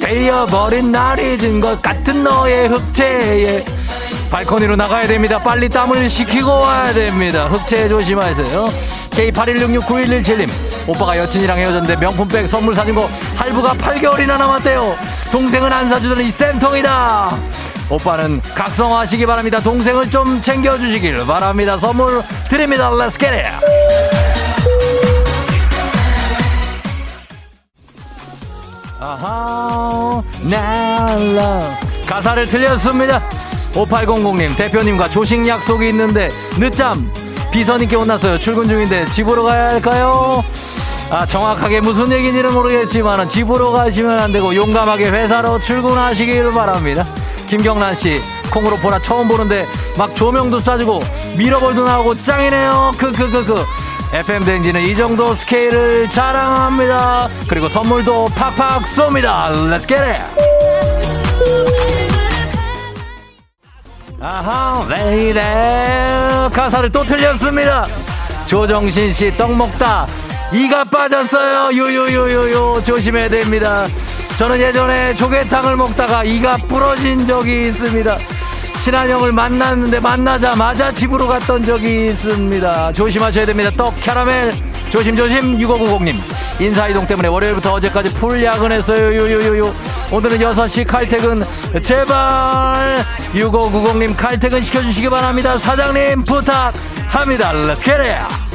데여버린 날이 진 것 같은 너의 흑채에 발코니로 나가야 됩니다. 빨리 땀을 식히고 와야 됩니다. 흑채 조심하세요. K81669117님 오빠가 여친이랑 헤어졌는데 명품백 선물 사준 거 할부가 8개월이나 남았대요. 동생은 안 사주더니 쌤통이다. 오빠는 각성하시기 바랍니다. 동생을 좀 챙겨주시길 바랍니다. 선물 드립니다. Let's get it. 아하, 날라. 가사를 틀렸습니다. 5800님, 대표님과 조식 약속이 있는데, 늦잠. 비서님께 혼났어요. 출근 중인데, 집으로 가야 할까요? 아, 정확하게 무슨 얘기인지는 모르겠지만, 집으로 가시면 안 되고, 용감하게 회사로 출근하시길 바랍니다. 김경란 씨, 콩으로 보라 처음 보는데, 막 조명도 쏴주고, 미러볼도 나오고, 짱이네요. 크크크크. FM 댕진은 이 정도 스케일을 자랑합니다. 그리고 선물도 팍팍 쏩니다. Let's! 아하, 레이레 가사를 또 틀렸습니다. 조정신 씨 떡 먹다 이가 빠졌어요. 유유유유유 조심해야 됩니다. 저는 예전에 조개탕을 먹다가 이가 부러진 적이 있습니다. 친한 형을 만났는데 만나자마자 집으로 갔던 적이 있습니다. 조심하셔야 됩니다. 떡 캐러멜 조심조심 6590님 인사이동 때문에 월요일부터 어제까지 풀 야근했어요. 유유유유 오늘은 6시 칼퇴근 제발 6590님 칼퇴근 시켜주시기 바랍니다. 사장님 부탁합니다. Let's get it!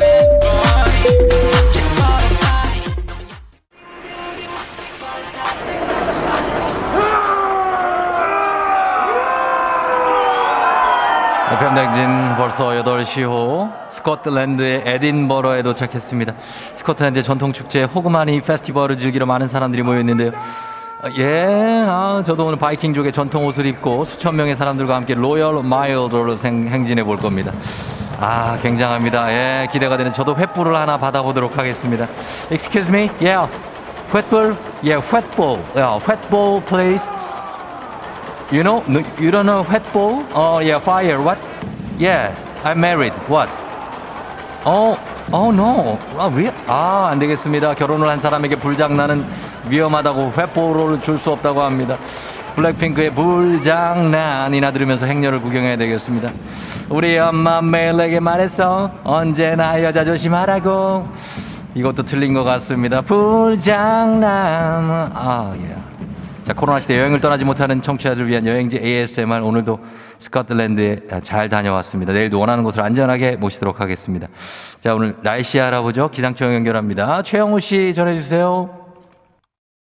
FM댕진 벌써 8시호 스코틀랜드의 에딘버러에 도착했습니다. 스코틀랜드의 전통축제 호그마니 페스티벌을 즐기러 많은 사람들이 모여있는데요. 어, 예, 아, 저도 오늘 바이킹족의 전통 옷을 입고 수천 명의 사람들과 함께 로열 마일드로 행진해 볼 겁니다. 아, 굉장합니다. 예, 기대가 되는 저도 횃불을 하나 받아보도록 하겠습니다. Excuse me? Yeah. 횃불? Yeah, 횃불. Yeah, 횃불, please. You know, no, you don't know 횃불? Oh, yeah, fire. What? Yeah, I'm married. What? Oh, oh no. 아, 왜? 아, 안 되겠습니다. 결혼을 한 사람에게 불장난은 위험하다고 횃불을 줄 수 없다고 합니다. 블랙핑크의 불장난이나 들으면서 행렬을 구경해야 되겠습니다. 우리 엄마 매일 내게 말했어. 언제나 여자 조심하라고. 이것도 틀린 것 같습니다. 불장난. 아, 예. 자, 코로나 시대 여행을 떠나지 못하는 청취자들을 위한 여행지 ASMR 오늘도 스코틀랜드에 잘 다녀왔습니다. 내일도 원하는 곳을 안전하게 모시도록 하겠습니다. 자, 오늘 날씨 알아보죠. 기상청 연결합니다. 최영우 씨 전해주세요.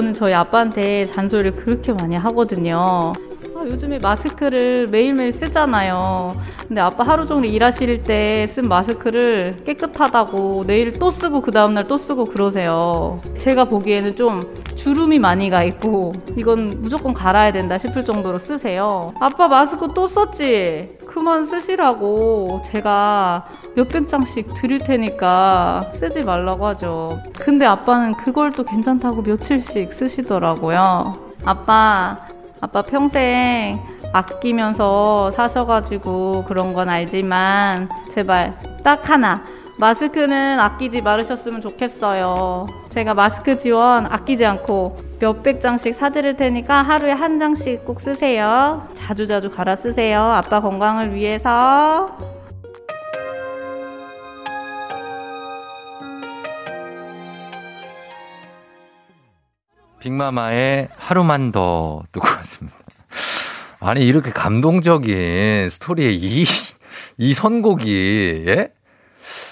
저는 저희 아빠한테 잔소리를 그렇게 많이 하거든요. 아, 요즘에 마스크를 매일매일 쓰잖아요. 근데 아빠 하루 종일 일하실 때 쓴 마스크를 깨끗하다고 내일 또 쓰고 그 다음날 또 쓰고 그러세요. 제가 보기에는 좀 주름이 많이 가 있고 이건 무조건 갈아야 된다 싶을 정도로 쓰세요. 아빠 마스크 또 썼지? 그만 쓰시라고 제가 몇백 장씩 드릴 테니까 쓰지 말라고 하죠. 근데 아빠는 그걸 또 괜찮다고 며칠씩 쓰시더라고요. 아빠, 아빠 평생 아끼면서 사셔가지고 그런 건 알지만 제발 딱 하나 마스크는 아끼지 말으셨으면 좋겠어요. 제가 마스크 지원 아끼지 않고 몇백 장씩 사드릴 테니까 하루에 한 장씩 꼭 쓰세요. 자주자주 갈아 쓰세요. 아빠 건강을 위해서. 빅마마의 하루만 더 듣고 왔습니다. 아니, 이렇게 감동적인 스토리의 이, 이 선곡이, 예?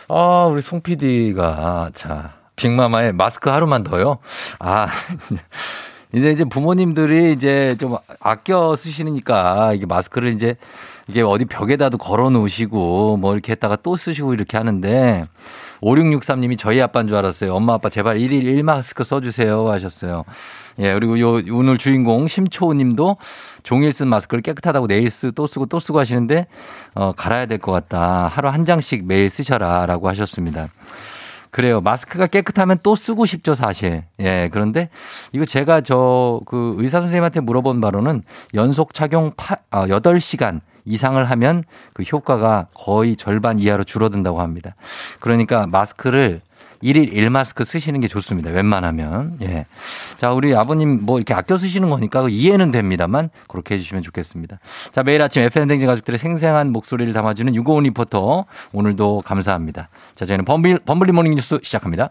아, 우리 송 PD가, 자, 빅마마의 마스크 하루만 더요? 아, 이제 이제 부모님들이 이제 좀 아껴 쓰시니까 이게 마스크를 이제 이게 어디 벽에다도 걸어 놓으시고 뭐 이렇게 했다가 또 쓰시고 이렇게 하는데 5663님이 저희 아빠인 줄 알았어요. 엄마 아빠 제발 1일 1마스크 써주세요 하셨어요. 예, 그리고 요 오늘 주인공 심초우 님도 종일 쓴 마스크를 깨끗하다고 내일 쓰, 또 쓰고 또 쓰고 하시는데 어, 갈아야 될 것 같다. 하루 한 장씩 매일 쓰셔라 라고 하셨습니다. 그래요. 마스크가 깨끗하면 또 쓰고 싶죠, 사실. 예, 그런데 이거 제가 저 그 의사 선생님한테 물어본 바로는 연속 착용 8, 아, 8시간 이상을 하면 그 효과가 거의 절반 이하로 줄어든다고 합니다. 그러니까 마스크를 일일 1마스크 쓰시는 게 좋습니다. 웬만하면. 예. 자, 우리 아버님 뭐 이렇게 아껴 쓰시는 거니까 이해는 됩니다만 그렇게 해 주시면 좋겠습니다. 자, 매일 아침 FM댕진 가족들의 생생한 목소리를 담아주는 유고온 리포터 오늘도 감사합니다. 자, 저희는 범블, 범블리 모닝 뉴스 시작합니다.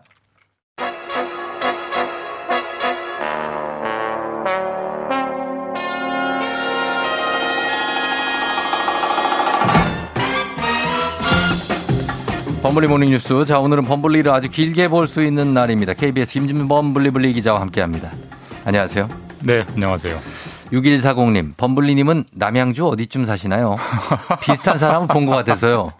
범블리 모닝 뉴스. 자, 오늘은 범블리를 아주 길게 볼 수 있는 날입니다. KBS 김진범 범블리블리 기자와 함께 합니다. 안녕하세요. 네, 안녕하세요. 6140님, 범블리님은 남양주 어디쯤 사시나요? 비슷한 사람을 본것 같아서요.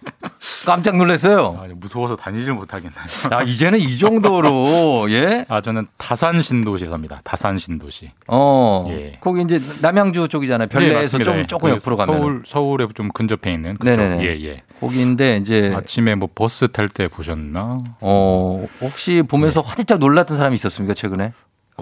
깜짝 놀랐어요. 아, 무서워서 다니질 못하겠네요. 아, 이제는 이 정도로, 예? 아, 저는 다산 신도시에 삽니다. 다산 신도시. 어. 예. 거기 이제 남양주 쪽이잖아요. 별내에서 맞습니다. 좀 예. 조금 그 옆으로 가면. 서울, 서울에 좀 근접해 있는 그쪽. 네네네. 예, 예. 거기인데 이제 아침에 뭐 버스 탈 때 보셨나? 어, 혹시 보면서 활짝 놀랐던 사람이 있었습니까, 최근에?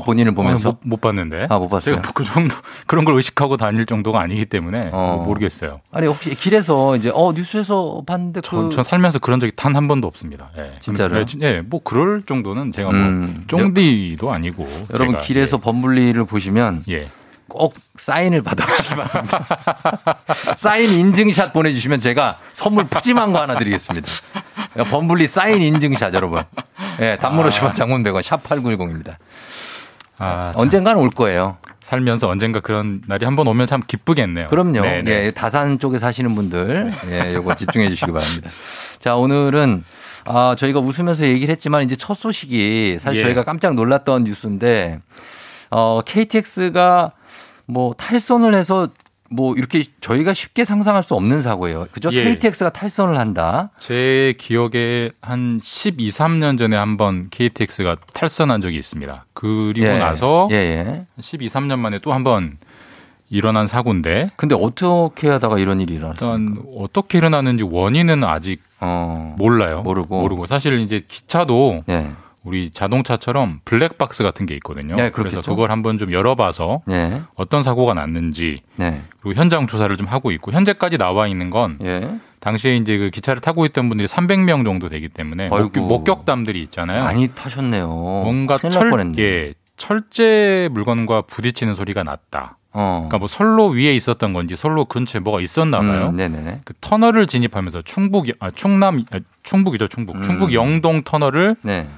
본인을 보면서? 어, 못, 못 봤는데. 아, 못 봤어요. 제가 그 정도 그런 걸 의식하고 다닐 정도가 아니기 때문에 어. 뭐 모르겠어요. 아니, 혹시 길에서 이제, 어, 뉴스에서 봤는데 그. 전, 전 살면서 그런 적이 단 한 번도 없습니다. 예. 진짜로요? 예, 진- 예, 뭐 그럴 정도는 제가 뭐 음. 쫑디도 아니고. 여러분 제가, 길에서 범블리를 보시면 예. 꼭 사인을 받아보시기 바랍니다. 사인 인증샷 보내주시면 제가 선물 푸짐한 거 하나 드리겠습니다. 범블리 사인 인증샷 여러분. 예, 단문 50원 장문 100원 샵 8910입니다. 아, 언젠가는 올 거예요. 살면서 언젠가 그런 날이 한 번 오면 참 기쁘겠네요. 그럼요. 네, 네. 예, 다산 쪽에 사시는 분들, 예, 요거 집중해 주시기 바랍니다. 자, 오늘은 아, 저희가 웃으면서 얘기를 했지만 이제 첫 소식이 사실 예. 저희가 깜짝 놀랐던 뉴스인데 어, KTX가 뭐 탈선을 해서 뭐 이렇게 저희가 쉽게 상상할 수 없는 사고예요. 그죠? 예. KTX가 탈선을 한다. 제 기억에 한 12, 3년 전에 한번 KTX가 탈선한 적이 있습니다. 그리고 예. 나서 예, 예. 12, 3년 만에 또 한번 일어난 사고인데 근데 어떻게 하다가 이런 일이 일어났어요? 일단 어떻게 일어나는지 원인은 아직 몰라요. 어. 모르고. 모르고 사실 이제 기차도 예. 우리 자동차처럼 블랙박스 같은 게 있거든요. 네, 그래서. 그걸 한번 좀 열어봐서 네. 어떤 사고가 났는지 네. 그리고 현장 조사를 좀 하고 있고 현재까지 나와 있는 건 예. 당시에 이제 그 기차를 타고 있던 분들이 300명 정도 되기 때문에 아이고. 목격, 목격담들이 있잖아요. 많이 타셨네요. 뭔가 큰일 날 철, 뻔했네. 예, 철제 물건과 부딪히는 소리가 났다. 어. 그러니까 뭐 선로 위에 있었던 건지 선로 근처에 뭐가 있었나 봐요. 음. 그 터널을 진입하면서 충북 아 충남 아, 충북이죠 충북 음. 충북 영동 터널을 네.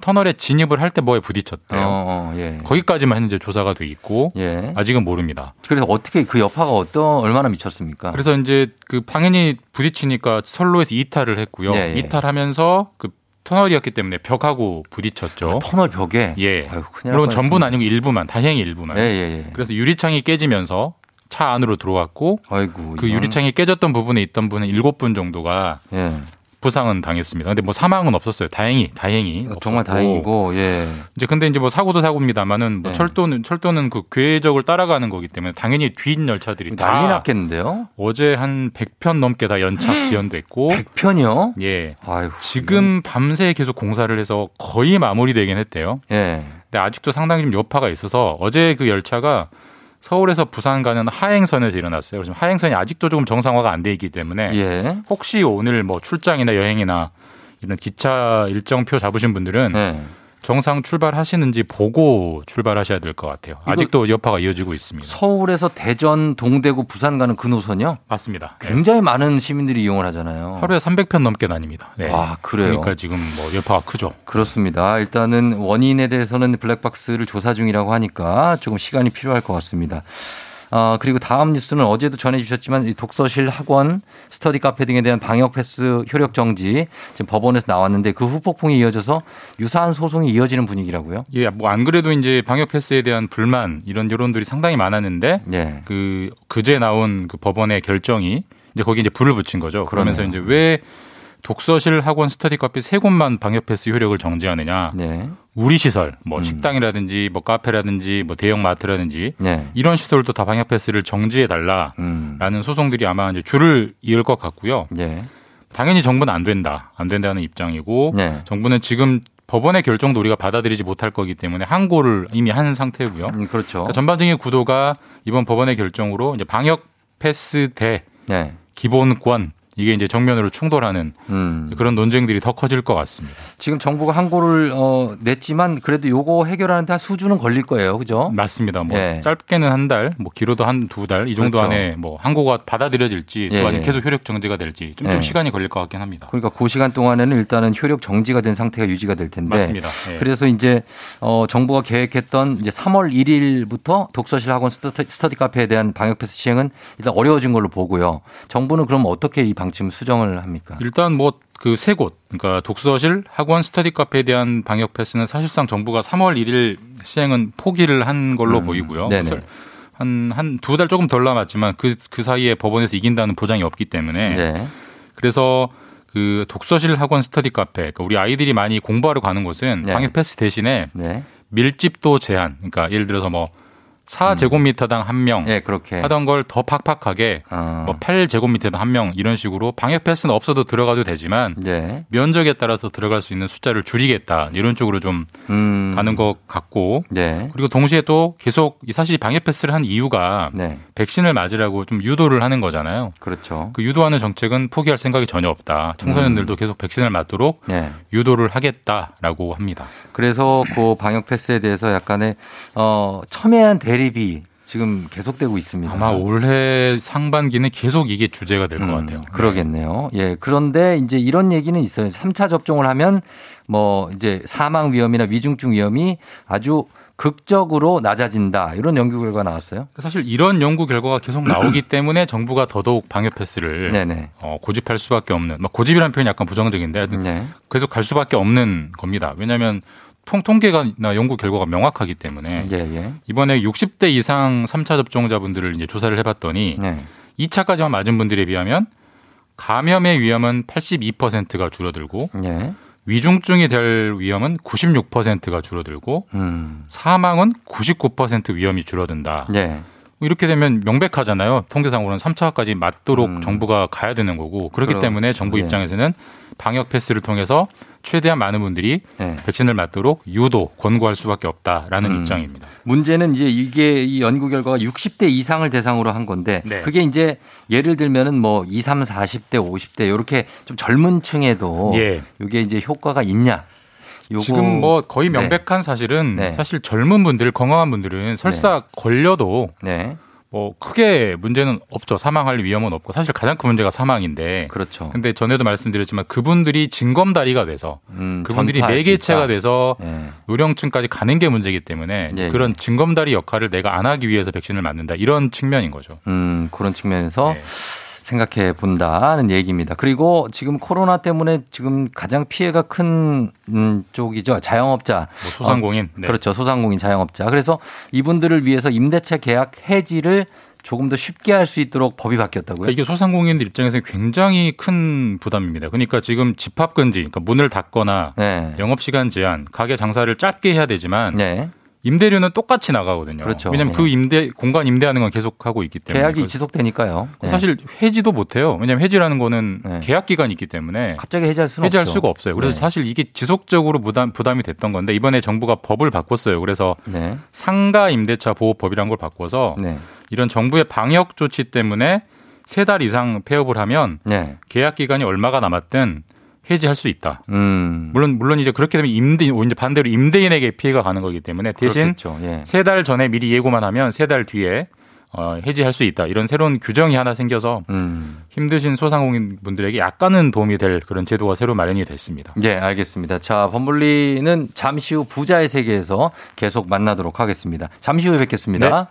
터널에 진입을 할 때 뭐에 부딪혔대요. 어, 어, 예. 거기까지만 현재 조사가 돼 있고 예. 아직은 모릅니다. 그래서 어떻게 그 여파가 어떤 얼마나 미쳤습니까? 그래서 이제 그 당연히 부딪히니까 선로에서 이탈을 했고요. 예, 예. 이탈하면서 그 터널이었기 때문에 벽하고 부딪혔죠. 터널 벽에. 예. 날 물론 전부는. 아니고 일부만, 다행히 일부만. 예, 예, 예. 그래서 유리창이 깨지면서 차 안으로 들어왔고 아이고. 그 이건- 유리창이 깨졌던 부분에 있던 분은 일곱 분 정도가 예. 부상은 당했습니다. 근데 뭐 사망은 없었어요. 다행히, 다행히. 어, 정말 없었고. 다행이고, 예. 이제 근데 이제 뭐 사고도 사고입니다만은 뭐 네. 철도는 철도는 그 궤적을 따라가는 거기 때문에 당연히 뒷 열차들이 다 난리 났겠는데요? 어제 한 100편 넘게 다 연착 지연됐고 100편이요? 예. 아유. 지금 밤새 계속 공사를 해서 거의 마무리되긴 했대요. 예. 근데 아직도 상당히 좀 여파가 있어서 어제 그 열차가 서울에서 부산 가는 하행선에서 일어났어요. 그래서 하행선이 아직도 조금 정상화가 안 돼 있기 때문에 예. 혹시 오늘 뭐 출장이나 여행이나 이런 기차 일정표 잡으신 분들은 네. 정상 출발하시는지 보고 출발하셔야 될 것 같아요. 아직도 여파가 이어지고 있습니다. 서울에서 대전, 동대구, 부산 가는 그 노선이요? 맞습니다. 네. 굉장히 많은 시민들이 이용을 하잖아요. 하루에 300편 넘게 다닙니다. 네. 아, 그래요? 그러니까 지금 뭐 여파가 크죠. 그렇습니다. 일단은 원인에 대해서는 블랙박스를 조사 중이라고 하니까 조금 시간이 필요할 것 같습니다. 어, 그리고 다음 뉴스는 어제도 전해주셨지만 이 독서실, 학원, 스터디 카페 등에 대한 방역 패스 효력 정지 지금 법원에서 나왔는데 그 후폭풍이 이어져서 유사한 소송이 이어지는 분위기라고요? 예, 뭐 안 그래도 이제 방역 패스에 대한 불만 이런 여론들이 상당히 많았는데 예. 그 그제 나온 그 법원의 결정이 이제 거기 이제 불을 붙인 거죠. 그러면서 그러네요. 이제 왜 독서실, 학원, 스터디 카페 세 곳만 방역 패스 효력을 정지하느냐? 네. 우리 시설, 뭐 식당이라든지 뭐 카페라든지 뭐 대형 마트라든지 네. 이런 시설도 다 방역 패스를 정지해 달라라는 음. 소송들이 아마 이제 줄을 이을 것 같고요. 네. 당연히 정부는 안 된다, 안 된다는 입장이고 네. 정부는 지금 법원의 결정도 우리가 받아들이지 못할 거기 때문에 항고를 이미 한 상태고요. 음, 그렇죠. 그러니까 전반적인 구도가 이번 법원의 결정으로 이제 방역 패스 대 네. 기본권 이게 이제 정면으로 충돌하는 음. 그런 논쟁들이 더 커질 것 같습니다. 지금 정부가 항고를 어, 냈지만 그래도 요거 해결하는데 한 수주는 걸릴 거예요. 그죠? 맞습니다. 뭐 예. 짧게는 한 달, 뭐 길어도 한 두 달 이 정도 그렇죠. 안에 뭐 항고가 받아들여질지 예, 또 아니면 예. 계속 효력 정지가 될지 좀, 좀 예. 시간이 걸릴 것 같긴 합니다. 그러니까 그 시간 동안에는 일단은 효력 정지가 된 상태가 유지가 될 텐데. 맞습니다. 예. 그래서 이제 어 정부가 계획했던 이제 3월 1일부터 독서실 학원 스터디, 스터디 카페에 대한 방역 패스 시행은 일단 어려워진 걸로 보고요. 정부는 그럼 어떻게 이 방침 수정을 합니까? 일단 뭐 그 세 곳, 그러니까 독서실, 학원, 스터디 카페에 대한 방역 패스는 사실상 정부가 3월 1일 시행은 포기를 한 걸로 음, 보이고요. 네네. 한 한 두 달 조금 덜 남았지만 그 그 사이에 법원에서 이긴다는 보장이 없기 때문에 네. 그래서 그 독서실, 학원, 스터디 카페, 그러니까 우리 아이들이 많이 공부하러 가는 곳은 네. 방역 패스 대신에 네. 밀집도 제한, 그러니까 예를 들어서 뭐 4제곱미터당 한 명 예, 그렇게. 하던 걸 더 팍팍하게 어. 뭐 8제곱미터당 한 명 이런 식으로 방역 패스는 없어도 들어가도 되지만 네. 면적에 따라서 들어갈 수 있는 숫자를 줄이겠다 이런 쪽으로 좀 음. 가는 것 같고 네. 그리고 동시에 또 계속 이 사실 방역 패스를 한 이유가 네. 백신을 맞으라고 좀 유도를 하는 거잖아요. 그렇죠. 그 유도하는 정책은 포기할 생각이 전혀 없다. 청소년들도 계속 백신을 맞도록 네. 유도를 하겠다라고 합니다. 그래서 그 방역 패스에 대해서 약간의 어 첨예한 대 립이 지금 계속되고 있습니다. 아마 올해 상반기는 계속 이게 주제가 될것 음, 같아요. 그러겠네요. 예. 그런데 이제 이런 얘기는 있어요. 3차 접종을 하면 뭐 이제 사망 위험이나 위중증 위험이 아주 극적으로 낮아진다. 이런 연구 결과 나왔어요. 사실 이런 연구 결과가 계속 나오기 때문에 정부가 더더욱 방역 패스를. 어, 고집할 수밖에 없는 뭐 고집이라는 표현이 약간 부정적인데 네. 계속 갈 수밖에 없는 겁니다. 왜냐하면 통, 통계가나 연구 결과가 명확하기 때문에 예, 예. 이번에 60대 이상 3차 접종자분들을 이제 조사를 해봤더니 네. 2차까지만 맞은 분들에 비하면 감염의 위험은 82%가 줄어들고 예. 위중증이 될 위험은 96%가 줄어들고 음. 사망은 99% 위험이 줄어든다. 예. 이렇게 되면 명백하잖아요. 통계상으로는 3차까지 맞도록 음. 정부가 가야 되는 거고 그렇기 그럼, 때문에 정부 예. 입장에서는 방역 패스를 통해서 최대한 많은 분들이 예. 백신을 맞도록 유도 권고할 수밖에 없다라는 음. 입장입니다. 문제는 이제 이게 이 연구 결과가 60대 이상을 대상으로 한 건데 네. 그게 이제 예를 들면은 뭐 20, 30, 40대, 50대 이렇게 좀 젊은 층에도 예. 이게 이제 효과가 있냐? 요거 지금 뭐 거의 네. 명백한 사실은 네. 사실 젊은 분들 건강한 분들은 설사 걸려도 네. 뭐 크게 문제는 없죠. 사망할 위험은 없고 사실 가장 큰 문제가 사망인데. 그렇죠. 근데 전에도 말씀드렸지만 그분들이 징검다리가 돼서 음, 그분들이 매개체가. 돼서 예. 노령층까지 가는 게 문제이기 때문에 예, 그런 징검다리 역할을 내가 안 하기 위해서 백신을 맞는다 이런 측면인 거죠. 음, 그런 측면에서 네. 생각해 본다는 얘기입니다. 그리고 지금 코로나 때문에 지금 가장 피해가 큰 음, 쪽이죠. 자영업자. 뭐 소상공인. 어, 네. 그렇죠. 소상공인 자영업자. 그래서 이분들을 위해서 임대차 계약 해지를 조금 더 쉽게 할 수 있도록 법이 바뀌었다고요? 그러니까 이게 소상공인들 입장에서 굉장히 큰 부담입니다. 그러니까 지금 집합 금지, 그러니까 문을 닫거나 네. 영업 시간 제한, 가게 장사를 짧게 해야 되지만 네. 임대료는 똑같이 나가거든요. 그렇죠. 왜냐하면 네. 그 임대 공간 임대하는 건 계속 하고 있기 때문에 계약이 그- 지속되니까요. 네. 사실 해지도 못해요. 왜냐하면 해지라는 거는 계약 기간이 있기 때문에 갑자기 해지할 수는 해지할 없죠. 수가 없어요. 그래서 네. 사실 이게 지속적으로 부담 부담이 됐던 건데 이번에 정부가 법을 바꿨어요. 그래서 네. 상가 임대차 보호법이라는 걸 바꿔서 네. 이런 정부의 방역 조치 때문에 세 달 이상 폐업을 하면 네. 계약 기간이 얼마가 남았든 해지할 수 있다. 음. 물론 물론 이제 그렇게 되면 임대인 이제 반대로 임대인에게 피해가 가는 거기 때문에 대신. 예. 세달 전에 미리 예고만 하면 세 달 뒤에 어, 해지할 수 있다. 이런 새로운 규정이 하나 생겨서 음. 힘드신 소상공인 분들에게 약간은 도움이 될 그런 제도가 새로 마련이 됐습니다. 예, 알겠습니다. 자, 범블리는 잠시 후 부자의 세계에서 계속 만나도록 하겠습니다. 잠시 후에 뵙겠습니다.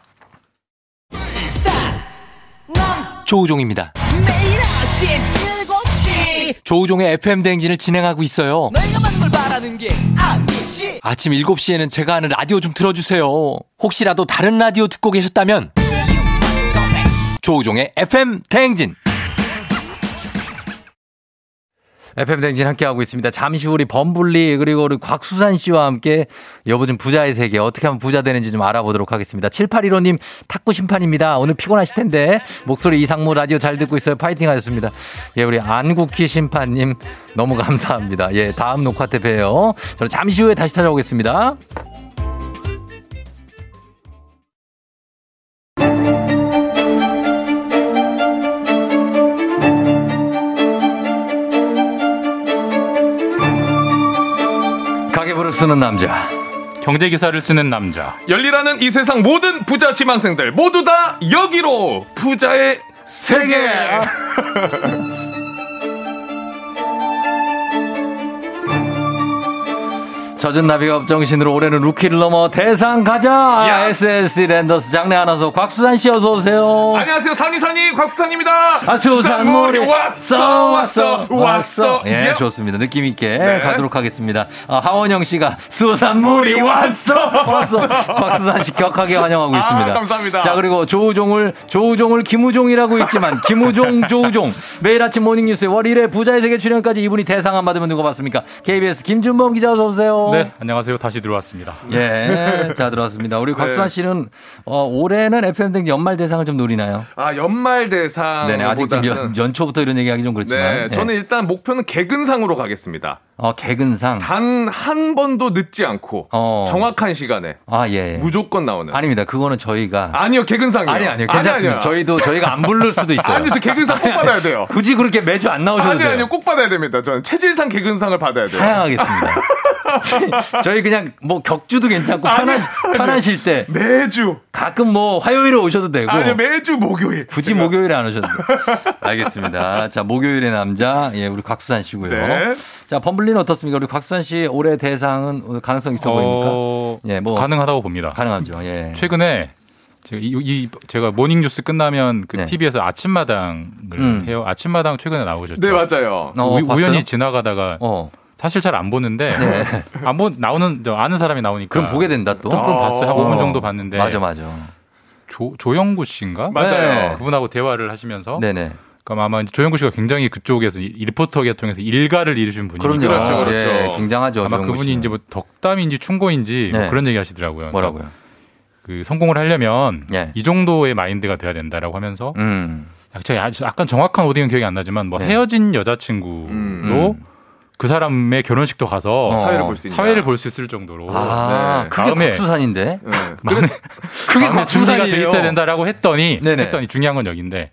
조우종입니다. 매일 아침 7시 조우종의 FM 대행진을 진행하고 있어요. 아침 7시에는 제가 하는 라디오 좀 틀어주세요. 혹시라도 다른 라디오 듣고 계셨다면 조우종의 FM 대행진. FM 대행진 함께하고 있습니다. 잠시 후 우리 범블리 그리고 우리 곽수산 씨와 함께 여보 좀 부자의 세계 어떻게 하면 부자 되는지 좀 알아보도록 하겠습니다. 7815님 탁구 심판입니다. 오늘 피곤하실 텐데 목소리 이상무 라디오 잘 듣고 있어요. 파이팅 하셨습니다. 예, 우리 안국희 심판님 너무 감사합니다. 예, 다음 녹화 때 봬요. 저는 잠시 후에 다시 찾아오겠습니다. 쓰는 남자. 경제 기사를 쓰는 남자. 열리라는 이 세상 모든 부자 지망생들 모두 다 여기로 부자의 세계. 젖은 나비가 업정신으로 올해는 루키를 넘어 대상 가자. SSC 랜더스 장례 아나운서 곽수산 씨 어서 오세요. 안녕하세요 산이산이 곽수산입니다. 아, 수산물이 왔어 왔어 왔어. 예, 예. 좋습니다. 느낌 있게 네. 가도록 하겠습니다. 아, 하원영 씨가 수산물이 왔어 왔어. 곽수산 씨 격하게 환영하고 아, 있습니다. 감사합니다. 자 그리고 조우종을 조우종을 김우종이라고 있지만 김우종 조우종 매일 아침 모닝뉴스에 월 1회 부자의 세계 출연까지 이분이 대상 안 받으면 누가 받습니까? KBS 김준범 기자 어서 오세요. 네, 안녕하세요. 다시 들어왔습니다. 예, 자 들어왔습니다. 우리 곽수산 네. 씨는 어, 올해는 FM 등 연말 대상을 좀 노리나요? 아 연말 대상. 네네 아직 좀 연, 연초부터 이런 얘기하기 좀 그렇지만. 네, 예. 저는 일단 목표는 개근상으로 가겠습니다. 어 개근상. 단 한 번도 늦지 않고 어. 정확한 시간에 아 예. 무조건 나오는. 아닙니다. 그거는 저희가 아니요 개근상이요. 아니 아니요 괜찮습니다. 아니요. 저희도 저희가 안 부를 수도 있어요. 아니요 저 개근상 꼭 받아야 돼요. 굳이 그렇게 매주 안 나오셔도 아니 돼요. 아니요 꼭 받아야 됩니다. 저는 체질상 개근상을 받아야 돼요. 사양하겠습니다. 저희 그냥 뭐 격주도 괜찮고 아니요, 편하, 편하실 때 매주 가끔 뭐 화요일에 오셔도 되고 아니요 매주 목요일. 굳이 목요일에 안 오셔도 돼요. 알겠습니다. 자 목요일의 남자 예 우리 곽수산 씨고요. 네. 자 범블리는 어떻습니까? 우리 곽수산 씨 올해 대상은 가능성 있어 보입니까? 어, 예, 뭐 가능하다고 봅니다. 가능하죠. 예. 최근에 제가, 이, 이- 제가 모닝 뉴스 끝나면 그 네. TV에서 아침마당을 음. 해요. 아침마당 최근에 나오셨죠. 네 맞아요. 어, 우? 우연히 지나가다가 어. 사실 잘 안 보는데 네. 안 보, 나오는 저 아는 사람이 나오니까 그럼 보게 된다 또. 조금 봤어요. 한 어. 5분 정도 봤는데 맞아 맞아. 조, 조영구 씨인가? 맞아요. 네. 그분하고 대화를 하시면서 네네. 그럼 아마 이제 조영구 씨가 굉장히 그쪽에서 리포터 계통에서 일가를 이루신 분이니까 그럼요. 그렇죠, 그렇죠. 예, 굉장하죠. 아마 조영구 그분이 씨는. 이제 뭐 덕담인지 충고인지 뭐 네. 그런 얘기 하시더라고요. 뭐라고요? 그 성공을 하려면 예. 이 정도의 마인드가 돼야 된다라고 하면서 음. 제가 아주 약간 정확한 오디오는 기억이 안 나지만 뭐 네. 헤어진 여자친구도 음. 그 사람의 결혼식도 가서 어. 사회를 볼 수. 사회를 볼 수 있을 정도로 아, 네. 그게 마음에- 곽수산인데. 네. 마음에, 그게 마음에 준비가 돼. 있어야 된다라고 했더니 네네. 했더니 중요한 건 여기인데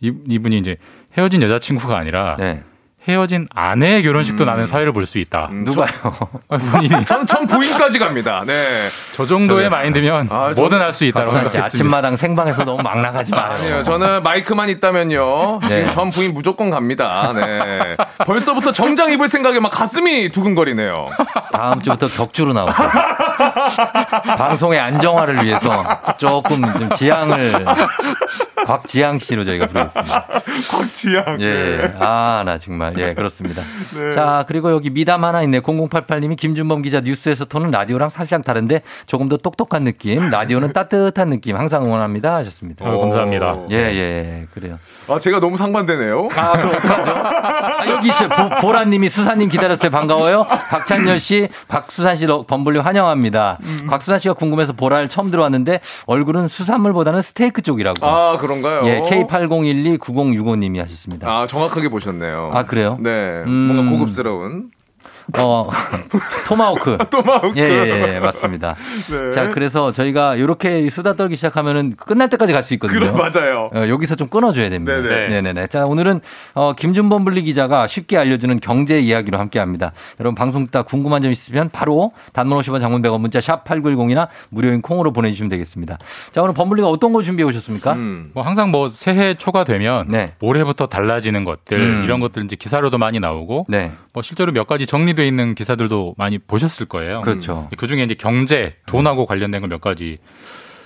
이, 이분이 이제 헤어진 여자친구가 아니라 네. 헤어진 아내의 결혼식도 음. 나는 사회를 볼 수 있다. 음, 누가요? 아니, 본인이 전, 전 부인까지 갑니다. 네. 저 정도의 저는- 마인드면 아, 저- 뭐든 할 수 있다고 생각했습니다. 아침마당 생방에서 너무 막 나가지 마요. 아니요, 저는 마이크만 있다면요. 네. 지금 전 부인 무조건 갑니다. 네. 벌써부터 정장 입을 생각에 막 가슴이 두근거리네요. 다음 주부터 격주로 나오세요. 방송의 안정화를 위해서 조금 좀 지향을 곽지양 씨로 저희가 부르겠습니다. 곽지양. 예. 아, 나 정말. 예, 그렇습니다. 네. 자, 그리고 여기 미담 하나 있네. 0088님이 김준범 기자 뉴스에서 톤은 라디오랑 살짝 다른데 조금 더 똑똑한 느낌. 라디오는 따뜻한 느낌. 항상 응원합니다. 하셨습니다. 어, 감사합니다. 예, 예, 그래요. 아, 제가 너무 상반되네요. 아, 어떡하죠? 아, 여기 있어요. 보, 보라님이 수사님 기다렸어요. 반가워요. 박찬열 씨, 박수산 씨 범블리 환영합니다. 음. 곽수산 씨가 궁금해서 보라를 처음 들어왔는데 얼굴은 수산물보다는 스테이크 쪽이라고. 아, 그런가요? 예, K80129065님이 하셨습니다. 아, 정확하게 보셨네요. 아, 그래 요? 네. 음. 뭔가 고급스러운. 어, 토마호크. 토마호크. 예, 예, 예, 맞습니다. 네. 자, 그래서 저희가 이렇게 수다 떨기 시작하면은 끝날 때까지 갈 수 있거든요. 그래, 맞아요. 어, 여기서 좀 끊어줘야 됩니다. 네네. 네네네. 자, 오늘은 어, 김준범 분리 기자가 쉽게 알려주는 경제 이야기로 함께 합니다. 여러분 방송 듣다 궁금한 점 있으면 바로 단문 50원 장문 100원 문자 샵 8910이나 무료인 콩으로 보내주시면 되겠습니다. 자, 오늘 범블리가 어떤 거 준비해 오셨습니까? 음. 뭐 항상 뭐 새해 초가 되면 네. 올해부터 달라지는 것들 음. 이런 것들 이제 기사로도 많이 나오고 네. 뭐 실제로 몇 가지 정리 되어 있는 기사들도 많이 보셨을 거예요. 그렇죠. 그 중에 이제 경제, 돈하고 관련된 걸 몇 가지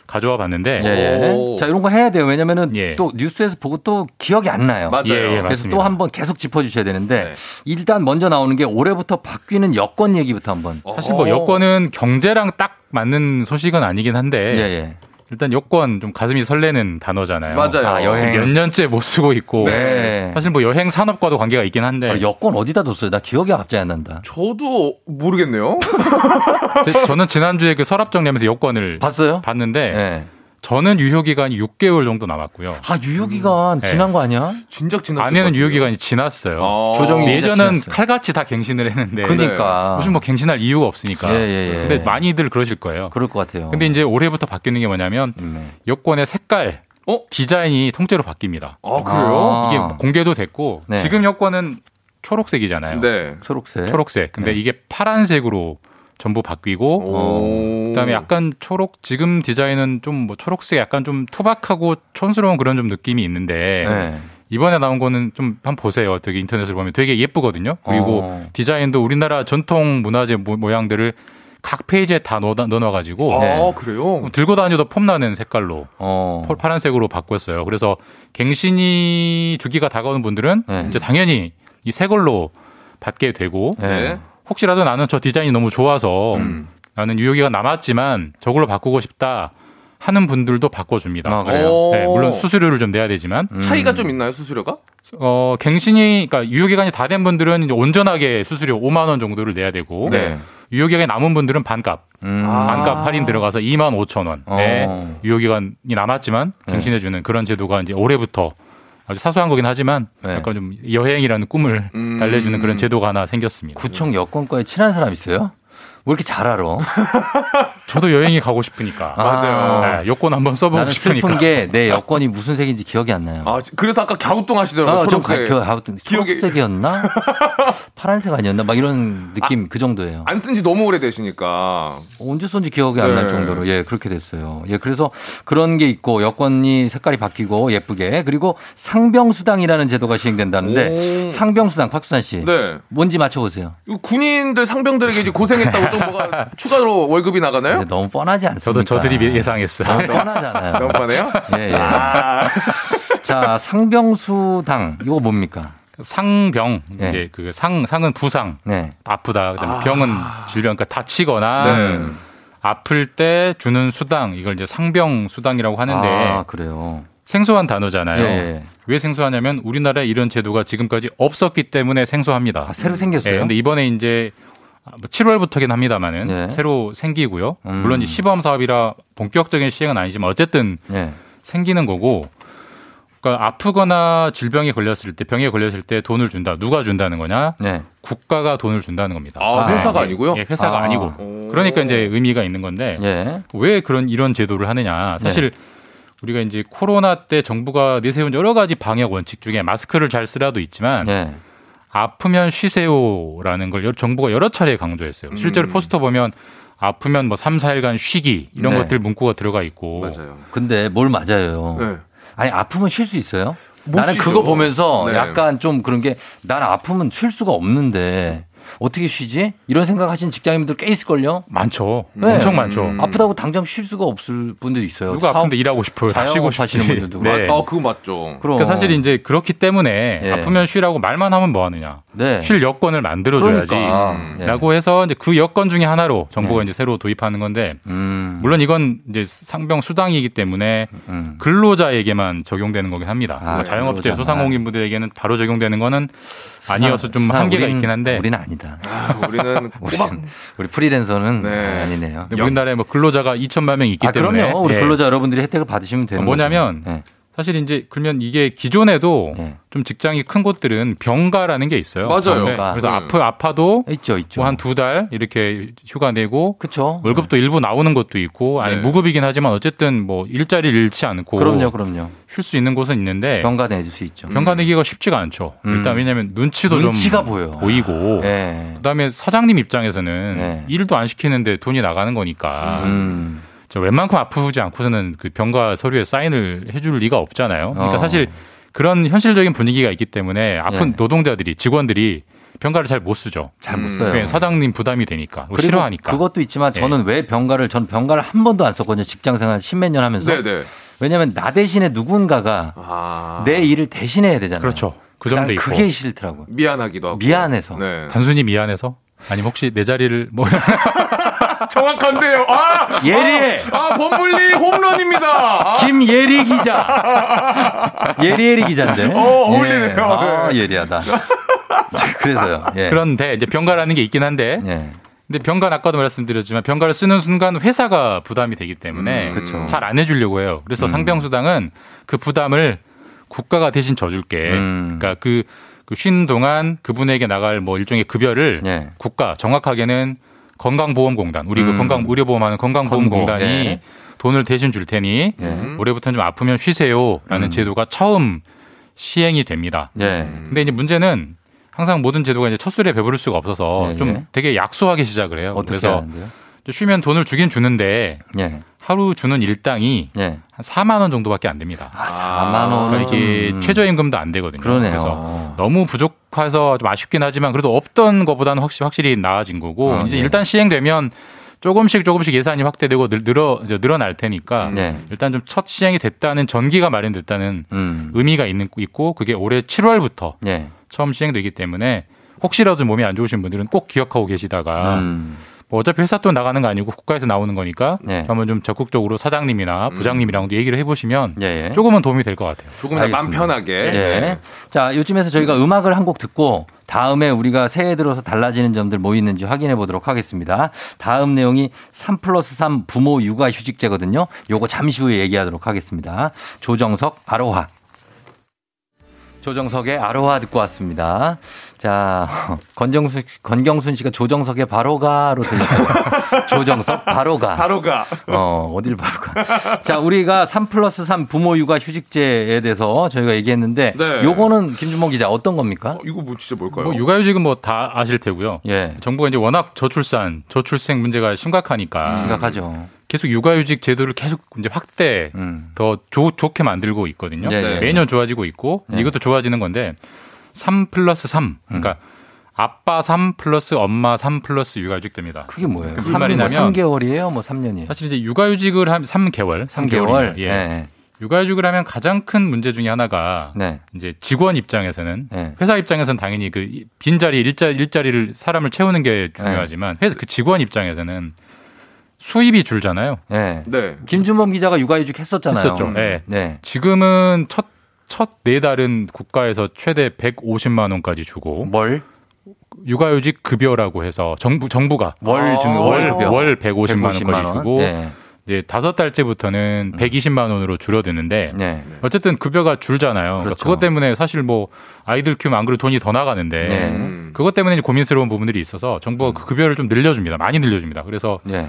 가져와 봤는데 예, 예. 자, 이런 거 해야 돼요. 왜냐면은 예. 또 뉴스에서 보고 또 기억이 안 나요. 맞아요. 예, 예, 그래서 맞습니다. 또 한번 계속 짚어주셔야 되는데 네. 일단 먼저 나오는 게 올해부터 바뀌는 여권 얘기부터 한번. 사실 뭐 여권은 경제랑 딱 맞는 소식은 아니긴 한데 예, 예. 일단 여권 좀 가슴이 설레는 단어잖아요. 맞아요. 아, 여행. 몇 년째 못 쓰고 있고 네. 사실 뭐 여행 산업과도 관계가 있긴 한데 아, 여권 어디다 뒀어요? 나 기억이 갑자기 안 난다. 저도 모르겠네요. 제- 저는 지난주에 그 서랍 정리하면서 여권을 봤어요? 봤는데 네. 저는 유효 기간이 6개월 정도 남았고요. 아, 유효기간 네. 지난 거 아니야? 진작 지났을 안에는 것 유효 같아요. 기간이 지났어요. 아. 진짜 예전은 지났어요. 칼같이 다 갱신을 했는데 그니까. 무슨 뭐 갱신할 이유가 없으니까. 예, 예, 예. 근데 많이들 그러실 거예요. 그럴 것 같아요. 근데 이제 올해부터 바뀌는 게 뭐냐면 음. 여권의 색깔, 어? 디자인이 통째로 바뀌니다. 아, 그래요? 아. 이게 공개도 됐고 네. 지금 여권은 초록색이잖아요. 네. 초록색. 초록색. 근데 네. 이게 파란색으로 전부 바뀌고 오. 그다음에 약간 초록 지금 디자인은 좀 뭐 초록색 약간 좀 투박하고 촌스러운 그런 좀 느낌이 있는데 네. 이번에 나온 거는 좀 한번 보세요. 되게 인터넷으로 보면 되게 예쁘거든요. 그리고 어. 디자인도 우리나라 전통 문화재 모- 모양들을 각 페이지에 다 넣어, 넣어가지고 아, 네. 그래요? 들고 다녀도 폼나는 색깔로 어. 폴- 파란색으로 바꿨어요. 그래서 갱신이 주기가 다가오는 분들은 네. 이제 당연히 이 새 걸로 받게 되고 네. 혹시라도 나는 저 디자인이 너무 좋아서 음. 나는 유효기가 남았지만 저걸로 바꾸고 싶다 하는 분들도 바꿔줍니다. 아. 네, 물론 수수료를 좀 내야 되지만 음. 차이가 좀 있나요, 수수료가? 어 갱신이 그러니까 유효기간이 다 된 분들은 이제 온전하게 수수료 5만 원 정도를 내야 되고 네. 유효기간이 남은 분들은 반값 음. 아. 반값 할인 들어가서 2만 5천 원에 어. 유효기간이 남았지만 네. 갱신해주는 그런 제도가 이제 올해부터 아주 사소한 거긴 하지만 네. 약간 좀 여행이라는 꿈을 음. 달래주는 그런 제도가 하나 생겼습니다. 구청 여권과에 친한 사람 있어요? 왜 이렇게 잘 알아? 저도 여행이 가고 싶으니까 맞아요. 네, 여권 한번 써보고 나는 싶으니까 슬픈 게 내 여권이 무슨 색인지 기억이 안 나요. 아, 그래서 아까 갸우뚱 하시더라고요. 어, 좀 초록색. 가, 아무튼 기억이- 초록색이었나? 파란색 아니었나? 막 이런 느낌 그 정도예요. 안 쓴 지 너무 오래 되시니까. 언제 썼는지 기억이 안날 네. 정도로 예 그렇게 됐어요. 예 그래서 그런 게 있고 여권이 색깔이 바뀌고 예쁘게 그리고 상병수당이라는 제도가 시행된다는데 오. 상병수당 박수산 씨 네. 뭔지 맞춰보세요. 군인들 상병들에게 이제 고생했다고 좀 뭐가 추가로 월급이 나가나요? 네, 너무 뻔하지 않습니까? 저도 저들이 예상했어요. 너무 뻔하잖아요. 너무 빠네요? 예, 예. 아. 자 상병수당 이거 뭡니까? 상병 네. 이제 그 상 상은 부상 네. 아프다 그다음에 병은 질병 그러니까 다치거나 네. 아플 때 주는 수당 이걸 이제 상병 수당이라고 하는데 아 그래요. 생소한 단어잖아요. 예, 예. 왜 생소하냐면 우리나라에 이런 제도가 지금까지 없었기 때문에 생소합니다. 아, 새로 생겼어요. 예, 근데 이번에 이제 7월부터긴 합니다만은 예. 새로 생기고요. 음. 물론 이 시범 사업이라 본격적인 시행은 아니지만 어쨌든 예. 생기는 거고. 그러니까 아프거나 질병에 걸렸을 때 병에 걸렸을 때 돈을 준다. 누가 준다는 거냐? 네. 국가가 돈을 준다는 겁니다. 아, 회사가 예, 아니고요? 예, 회사가 아. 아. 니고 그러니까 이제 의미가 있는 건데 예. 왜 그런 이런 제도를 하느냐? 사실 네. 우리가 이제 코로나 때 정부가 내세운 여러 가지 방역 원칙 중에 마스크를 잘 쓰라도 있지만 예. 아프면 쉬세요라는 걸 정부가 여러 차례 강조했어요. 실제로 음. 포스터 보면 아프면 뭐 3, 4일간 쉬기 이런 네. 것들 문구가 들어가 있고 맞아요. 근데 뭘 맞아요? 네. 아니 아프면 쉴 수 있어요? 못 나는 쉬죠. 그거 보면서 네. 약간 좀 그런 게 난 아프면 쉴 수가 없는데 어떻게 쉬지? 이런 생각하시는 직장인분들 꽤 있을걸요? 많죠. 네. 엄청 많죠. 아프다고 당장 쉴 수가 없을 분들도 있어요. 누가 아픈데 일하고 싶어요. 쉬고. 하시는 분들도 네. 아, 그거 맞죠. 그럼. 그러니까 사실 이제 그렇기 때문에 예. 아프면 쉬라고 말만 하면 뭐 하느냐. 네. 쉴 여건을 만들어줘야지. 그러니까. 예. 라고 해서 이제 그 여건 중에 하나로 정부가 네. 이제 새로 도입하는 건데 음. 물론 이건 이제 상병 수당이기 때문에 음. 근로자에게만 적용되는 거긴 합니다. 아, 그러니까 자영업자 근로자. 소상공인분들에게 바로 적용되는 거는 아니어서 좀 한계가 우리는- 있긴 한데 우리는 아니다. 아, 우리는 꼬박 우리, 우리 프리랜서는 네. 아니네요. 근데 우리나라에 뭐 근로자가 2천만 명이 있기 아, 때문에 그럼요. 우리 예. 근로자 여러분들이 혜택을 받으시면 되는 뭐냐면 거죠. 네. 사실 이제 그러면 이게 기존에도 네. 좀 직장이 큰 곳들은 병가라는 게 있어요. 맞아요. 네. 병가. 그래서 음. 아프 아파도 있죠, 있죠. 뭐 한 두 달 이렇게 휴가 내고 그렇죠. 월급도 일부 나오는 것도 있고 아니 네. 무급이긴 하지만 어쨌든 뭐 일자리를 잃지 않고 그럼요, 그럼요. 쉴 수 있는 곳은 있는데 병가 내줄 수 있죠. 병가 내기가 쉽지가 않죠. 음. 일단 왜냐하면 눈치도 눈치가 좀 보여요. 보이고 예. 그다음에 사장님 입장에서는 네. 일도 안 시키는데 돈이 나가는 거니까 음. 저 웬만큼 아프지 않고서는 그 병가 서류에 사인을 해줄 리가 없잖아요. 그러니까 어. 사실 그런 현실적인 분위기가 있기 때문에 아픈 예. 노동자들이 직원들이 병가를 잘 못 쓰죠. 잘못 음. 써요. 왜? 사장님 부담이 되니까 싫어하니까. 그것도 있지만 예. 저는 왜 병가를 전 병가를 한 번도 안 썼거든요. 직장 생활 십몇 년 하면서. 네네. 왜냐하면 나 대신에 누군가가 아. 내 일을 대신해야 되잖아요. 그렇죠. 그난 점도 있고. 그게 싫더라고요. 미안하기도 하고. 미안해서. 네. 단순히 미안해서 아니면 혹시 내 자리를 뭐 정확한데요. 아, 예리해. 아, 아, 범블리 홈런입니다. 아, 김예리 기자. 예리예리 기자인데. 어, 어울리네요. 예. 아, 네. 예리하다. 그래서요. 예. 그런데 이제 병가라는 게 있긴 한데 예. 근데 병가 아까도 말씀드렸지만 병가를 쓰는 순간 회사가 부담이 되기 때문에 음, 그쵸. 잘안 해주려고 해요. 그래서 음. 상병수당은 그 부담을 국가가 대신 져줄게. 음. 그러니까 그, 그 쉬는 동안 그분에게 나갈 뭐 일종의 급여를 예. 국가 정확하게는 건강보험공단 우리 그 음. 건강 의료보험하는 건강보험공단이 예. 돈을 대신 줄 테니 예. 올해부터는 좀 아프면 쉬세요라는 음. 제도가 처음 시행이 됩니다. 예. 근데 이제 문제는 항상 모든 제도가 이제 첫 술에 배부를 수가 없어서 예, 좀 예. 되게 약소하게 시작을 해요. 어떻게 그래서 하는데요? 쉬면 돈을 주긴 주는데 예. 하루 주는 일당이 예. 한 4만 원 정도밖에 안 됩니다. 아, 4만 원은 그러니까 이게. 최저임금도 안 되거든요. 그러네요. 그래서 너무 부족해서 좀 아쉽긴 하지만 그래도 없던 것보다는 확실히 확실히 나아진 거고 아, 이제 네. 일단 시행되면 조금씩 조금씩 예산이 확대되고 늘- 늘어 늘어날 테니까 네. 일단 좀 첫 시행이 됐다는 전기가 마련됐다는 음. 의미가 있는 있고 그게 올해 7월부터 예. 처음 시행되기 때문에 혹시라도 몸이 안 좋으신 분들은 꼭 기억하고 계시다가 음. 뭐 어차피 회사 돈 나가는 거 아니고 국가에서 나오는 거니까 네. 한번 좀 적극적으로 사장님이나 부장님이랑도 얘기를 해보시면 예, 예. 조금은 도움이 될 것 같아요. 조금 더 마음. 편하게. 예. 네. 자, 요쯤에서 저희가 음악을 한 곡 듣고 다음에 우리가 새해 들어서 달라지는 점들 뭐 있는지 확인해 보도록 하겠습니다. 다음 내용이 3 플러스 3 부모 육아 휴직제거든요. 요거 잠시 후에 얘기하도록 하겠습니다. 조정석 아로하. 조정석의 아로하 듣고 왔습니다. 자, 권정수, 권경순 씨가 조정석의 바로가로 들렸어요. 조정석 바로가. 바로가. 어, 어딜 바로 가. 자, 우리가 3 플러스 3 부모 육아 휴직제에 대해서 저희가 얘기했는데 네. 요거는 김준범 기자 어떤 겁니까? 어, 이거 뭐 진짜 뭘까요? 뭐 육아휴직은 뭐 다 아실 테고요. 예. 정부가 이제 워낙 저출산, 저출생 문제가 심각하니까 심각하죠. 계속 육아휴직 제도를 계속 이제 확대 음. 더 좋, 좋게 만들고 있거든요. 네, 네. 매년 좋아지고 있고 네. 이것도 좋아지는 건데 3 플러스 3 그러니까 아빠 3 플러스 엄마 3 플러스 육아휴직 됩니다. 그게 뭐예요? 무슨 말이냐면 3개월이에요? 뭐 3년이에요? 사실 이제 육아휴직을 한 3개월, 3개월? 예. 네. 육아휴직을 하면 가장 큰 문제 중에 하나가 네. 이제 직원 입장에서는 네. 회사 입장에서는 당연히 그 빈자리 일자리 일자리를 사람을 채우는 게 중요하지만 회사 그 직원 입장에서는 수입이 줄잖아요. 네. 네. 김준범 기자가 육아휴직 했었잖아요. 했었죠. 네. 네. 지금은 첫 첫 네 달은 국가에서 최대 150만 원까지 주고 뭘? 육아휴직 급여라고 해서 정부 정부가 월 중, 월, 월 급여. 월 150만 원까지 150만 원. 주고 네. 이제 다섯 달째부터는 120만 원으로 줄어드는데 네. 어쨌든 급여가 줄잖아요. 그러니까 그렇죠. 그것 때문에 사실 뭐 아이들 키우면 안 그래도 돈이 더 나가는데 네. 음. 그것 때문에 고민스러운 부분들이 있어서 정부가 그 급여를 좀 늘려줍니다. 많이 늘려줍니다. 그래서 네.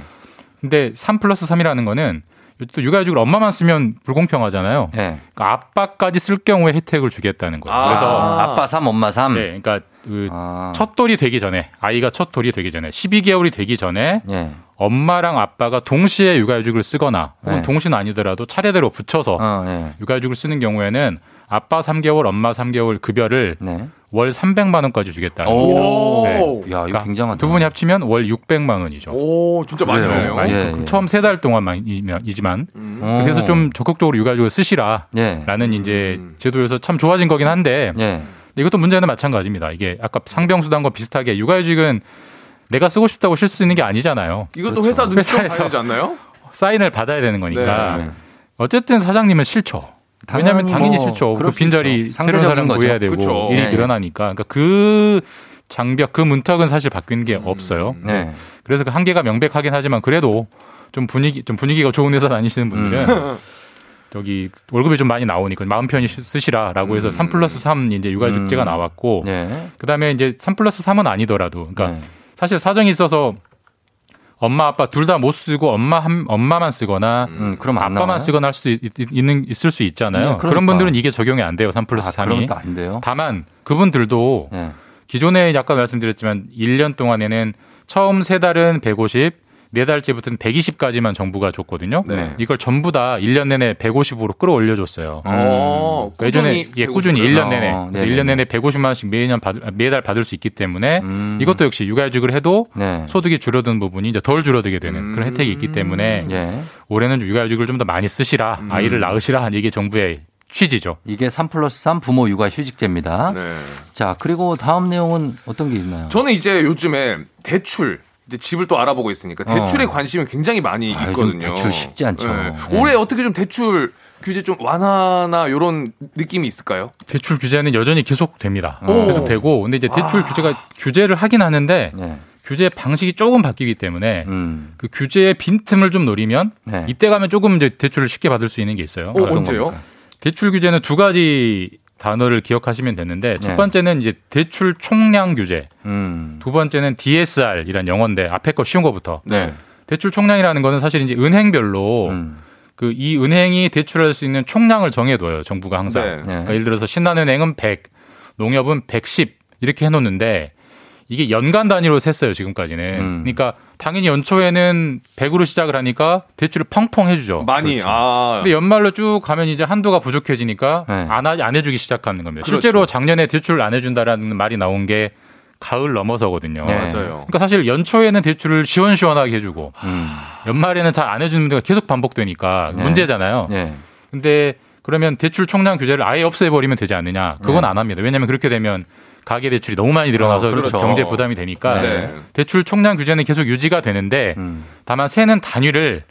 근데 3 플러스 3이라는 거는 또 육아휴직을 엄마만 쓰면 불공평하잖아요. 네. 그러니까 아빠까지 쓸 경우에 혜택을 주겠다는 거예요. 아. 그래서 아빠 3, 엄마 3. 네, 그러니까 그 아. 첫 돌이 되기 전에 아이가 첫 돌이 되기 전에 12개월이 되기 전에 예. 엄마랑 아빠가 동시에 육아휴직을 쓰거나 혹은 네. 동시는 아니더라도 차례대로 붙여서 어, 네. 육아휴직을 쓰는 경우에는 아빠 3개월, 엄마 3개월 급여를 네. 월 300만 원까지 주겠다는 오. 겁니다. 야, 이거 굉장하다. 두 분이 합치면 월 600만 원이죠. 오, 진짜 많이. 주네요. 많이 예, 또 예. 처음 세 달 동안만이지만 음. 그래서 좀 적극적으로 육아휴직을 쓰시라라는 예. 이제 제도에서 참 좋아진 거긴 한데 예. 이것도 문제는 마찬가지입니다. 이게 아까 상병수당과 비슷하게 육아휴직은 내가 쓰고 싶다고 쉴수 있는 게 아니잖아요. 이것도 회사 눈치 좀 회사에서 봐야 되지 않나요? 사인을 받아야 되는 거니까 네. 어쨌든 사장님은 싫죠. 왜냐하면 당연히 뭐 싫죠. 그수 빈자리. 새로운 사람 거죠. 구해야 되고 그쵸. 일이 예, 예. 늘어나니까 그러니까 그 장벽 그 문턱은 사실 바뀌는 게 없어요. 네. 그래서 그 한계가 명백하긴 하지만 그래도 좀 분위기 좀 분위기가 좋은 회사 다니시는 분들은 음. 저기 월급이 좀 많이 나오니까 마음 편히 쓰- 쓰시라라고 해서 3 플러스 3 이제 육아휴직제가 음. 나왔고 네. 그다음에 이제 3 플러스 3은 아니더라도 그러니까 네. 사실 사정이 있어서 엄마 아빠 둘 다 못 쓰고 엄마 한 엄마만 쓰거나 음, 그럼 안 아빠만 나와요? 쓰거나 할 수도 있, 는 있을 수 있잖아요. 네, 그러니까. 그런 분들은 이게 적용이 안 돼요. 3 플러스 아, 3이. 그러면 또안 돼요. 다만 그분들도 네. 기존에 약간 말씀드렸지만 1년 동안에는 처음 세 달은 150, 네 달째부터는 120까지만 정부가 줬거든요. 네. 이걸 전부 다 1년 내내 150으로 끌어올려 줬어요. 어, 음. 예전에 예, 꾸준히 1년 내내 어, 그래서 네네네. 1년 내내 150만 원씩 매년 받, 매달 받을 수 있기 때문에 음. 이것도 역시 육아휴직을 해도 네. 소득이 줄어든 부분이 이제 덜 줄어들게 되는 음. 그런 혜택이 있기 때문에 예. 올해는 육아휴직을 좀 더 많이 쓰시라 음. 아이를 낳으시라 이게 정부의 취지죠. 이게 3 플러스 3 부모 육아 휴직제입니다. 네. 자, 그리고 다음 내용은 어떤 게 있나요? 저는 이제 요즘에 대출 이제 집을 또 알아보고 있으니까 대출에 어. 관심이 굉장히 많이 아, 있거든요. 대출 쉽지 않죠. 네. 네. 올해 어떻게 좀 대출 규제 좀 완화나 이런 느낌이 있을까요? 대출 규제는 여전히 계속됩니다. 오. 계속되고 근데 이제 대출 아. 규제가 규제를 하긴 하는데 네. 규제 방식이 조금 바뀌기 때문에 음. 그 규제의 빈틈을 좀 노리면 네. 이때 가면 조금 이제 대출을 쉽게 받을 수 있는 게 있어요. 어, 그러니까 언제요? 대출 규제는 두 가지 단어를 기억하시면 되는데 첫 네. 번째는 이제 대출 총량 규제, 음. 두 번째는 DSR이란 영어인데 앞에 거 쉬운 거부터 네. 대출 총량이라는 거는 사실 이제 은행별로 음. 그이 은행이 대출할 수 있는 총량을 정해둬요. 정부가 항상. 네. 네. 그러니까 예를 들어서 신한은행은 100, 농협은 110 이렇게 해놓는데 이게 연간 단위로 셌어요 지금까지는. 음. 그러니까 당연히 연초에는 100으로 시작을 하니까 대출을 펑펑 해주죠. 많이 아 근데 연말로 쭉 가면 이제 한도가 부족해지니까 네. 안, 하, 안 해주기 시작하는 겁니다. 그렇죠. 실제로 작년에 대출을 안 해준다라는 말이 나온 게 가을 넘어서거든요. 네. 맞아요. 그러니까 사실 연초에는 대출을 시원시원하게 해주고 음. 연말에는 잘 안 해주는 데가 계속 반복되니까 네. 문제잖아요. 네. 근데 그러면 대출 총량 규제를 아예 없애버리면 되지 않느냐? 그건 네. 안 합니다. 왜냐하면 그렇게 되면 가계 대출이 너무 많이 늘어나서 아, 그렇죠. 경제 부담이 되니까 네. 대출 총량 규제는 계속 유지가 되는데 음. 다만 세는 단위를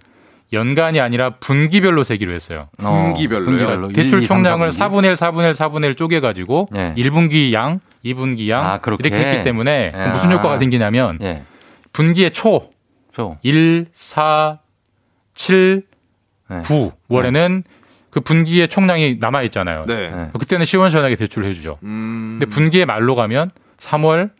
연간이 아니라 분기별로 세기로 했어요. 분기별로요? 분기별로. 대출 1, 2, 3, 총량을 4분기. 4분의 1, 4분의 1, 4분의 1 쪼개가지고 네. 1분기 양, 2분기 양 아, 그렇게? 이렇게 했기 때문에 야. 무슨 효과가 생기냐면 예. 분기의 초 저. 1, 4, 7, 네. 9 월에는 그 분기의 총량이 남아 있잖아요. 네. 네. 그때는 시원시원하게 대출을 해주죠. 음. 근데 분기의 말로 가면 3월,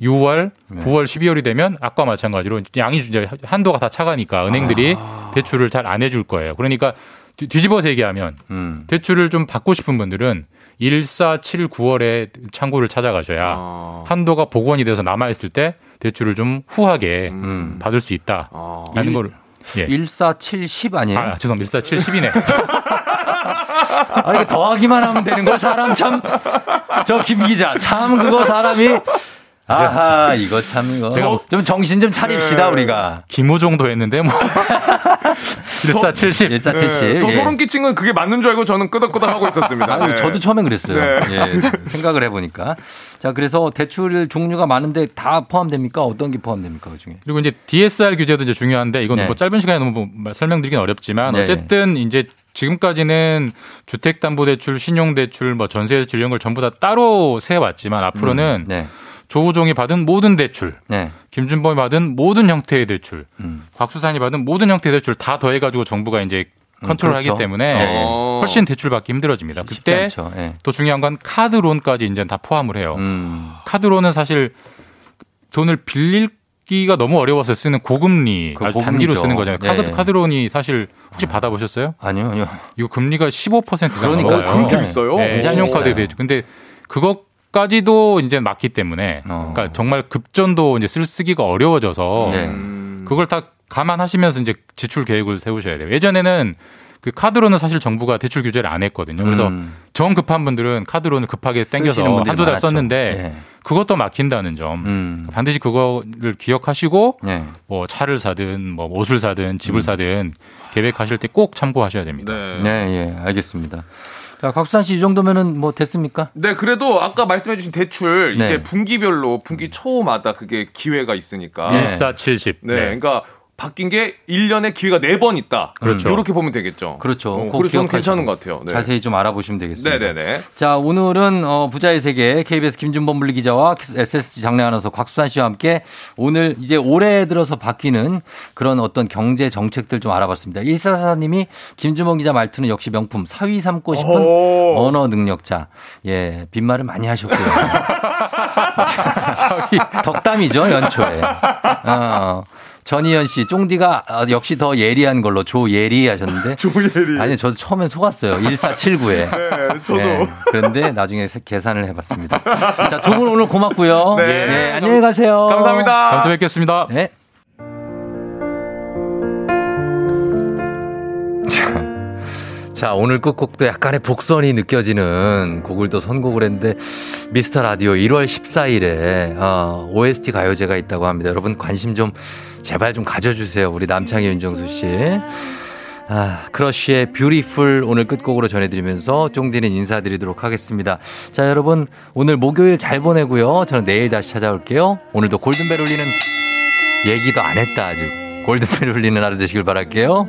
6월, 네. 9월, 12월이 되면 아까 마찬가지로 양이 이제 한도가 다 차가니까 은행들이 아. 대출을 잘 안 해줄 거예요. 그러니까 뒤- 뒤집어서 얘기하면 음. 대출을 좀 받고 싶은 분들은 1, 4, 7, 9월에 창구를 찾아가셔야 아. 한도가 복원이 돼서 남아 있을 때 대출을 좀 후하게 음. 받을 수 있다. 아. 라는 거를. 예. 1, 4, 7, 10 아니에요? 아, 죄송합니다. 1, 4, 7, 10이네. 아, 이거 더하기만 하면 되는 걸 사람 참, 저 김 기자, 참 그거 사람이, 아하, 이거 참, 이거. 제가 좀 정신 좀 차립시다, 우리가. 김호정도 했는데 뭐. 1, 4, 70. 1, 4, 네. 70. 더 예. 소름 끼친 건 그게 맞는 줄 알고 저는 끄덕끄덕 하고 있었습니다. 아, 네. 저도 처음엔 그랬어요. 네. 예, 생각을 해보니까. 자, 그래서 대출 종류가 많은데 다 포함됩니까? 어떤 게 포함됩니까? 그 중에? 그리고 이제 DSR 규제도 이제 중요한데 이건 네. 뭐 짧은 시간에 너무 뭐 설명드리긴 어렵지만 네. 어쨌든 이제 지금까지는 주택담보대출, 신용대출, 뭐 전세대출 이런 걸 전부 다 따로 세왔지만 앞으로는 네. 조우종이 받은 모든 대출, 네. 김준범이 받은 모든 형태의 대출, 음. 곽수산이 받은 모든 형태의 대출 다 더해가지고 정부가 이제 컨트롤하기 그렇죠. 때문에 네. 어. 훨씬 대출 받기 힘들어집니다. 그때. 예. 또 중요한 건 카드론까지 이제 다 포함을 해요. 음. 카드론은 사실 돈을 빌리기가 너무 어려워서 쓰는 고금리 그 아주. 단기로 쓰는 거잖아요. 카드, 네. 카드론이 사실 혹시 받아보셨어요? 아니요, 아니요. 이거 금리가 15% 이상 그러니까 넘어요. 그렇게 비싸요? 네, 신용카드에. 대해. 근데 그것 까지도 이제 맞기 때문에 어. 그러니까 정말 급전도 이제 쓸 쓰기가 어려워져서 네. 음. 그걸 다 감안하시면서 이제 지출 계획을 세우셔야 돼요. 예전에는 그 카드로는 사실 정부가 대출 규제를 안 했거든요. 그래서 음. 정 급한 분들은 카드로는 급하게 땡겨서 한두 달 많았죠. 썼는데 예. 그것도 막힌다는 점. 반드시 그거를 기억하시고 예. 뭐 차를 사든 뭐 옷을 사든 음. 집을 사든 계획하실 때 꼭 참고하셔야 됩니다. 네, 예, 알겠습니다. 자, 곽수산 씨 이 정도면은 뭐 됐습니까? 네, 그래도 아까 말씀해주신 대출 네. 이제 분기별로 분기 초마다 그게 기회가 있으니까. 네. 1470. 네, 네. 그러니까 바뀐 게 1년에 기회가 4번 있다. 그렇죠. 이렇게 보면 되겠죠. 그렇죠. 어, 그래서 저는 괜찮은 것 같아요. 네. 자세히 좀 알아보시면 되겠습니다. 네네네. 자, 오늘은 어, 부자의 세계 KBS 김준범 분리 기자와 SSG 장례 아나운서 곽수산 씨와 함께 오늘 이제 올해 들어서 바뀌는 그런 어떤 경제 정책들 좀 알아봤습니다. 일사사님이 김준범 기자 말투는 역시 명품 사위 삼고 싶은 오. 언어 능력자. 예, 빈말을 많이 하셨고요. 덕담이죠 연초에. 어. 전희연 씨, 쫑디가 어, 역시 더 예리한 걸로 조예리 하셨는데. 조예리. 아니, 저도 처음엔 속았어요. 1479에. 네, 저도. 그런데 나중에 세- 계산을 해봤습니다. 자, 두 분 오늘 고맙고요. 네. 안녕히 가세요. 감사합니다. 다음 주에 뵙겠습니다. 네. 자, 자, 오늘 끝곡도 약간의 복선이 느껴지는 곡을 또 선곡을 했는데 미스터 라디오 1월 14일에 어, OST 가요제가 있다고 합니다. 여러분 관심 좀 제발 좀 가져주세요. 우리 남창희 윤정수 씨. 아, 크러쉬의 Beautiful 오늘 끝곡으로 전해드리면서 쫑디는 인사드리도록 하겠습니다. 자, 여러분 오늘 목요일 잘 보내고요. 저는 내일 다시 찾아올게요. 오늘도 골든벨 울리는 얘기도 안 했다 아직. 골든벨 울리는 하루 되시길 바랄게요.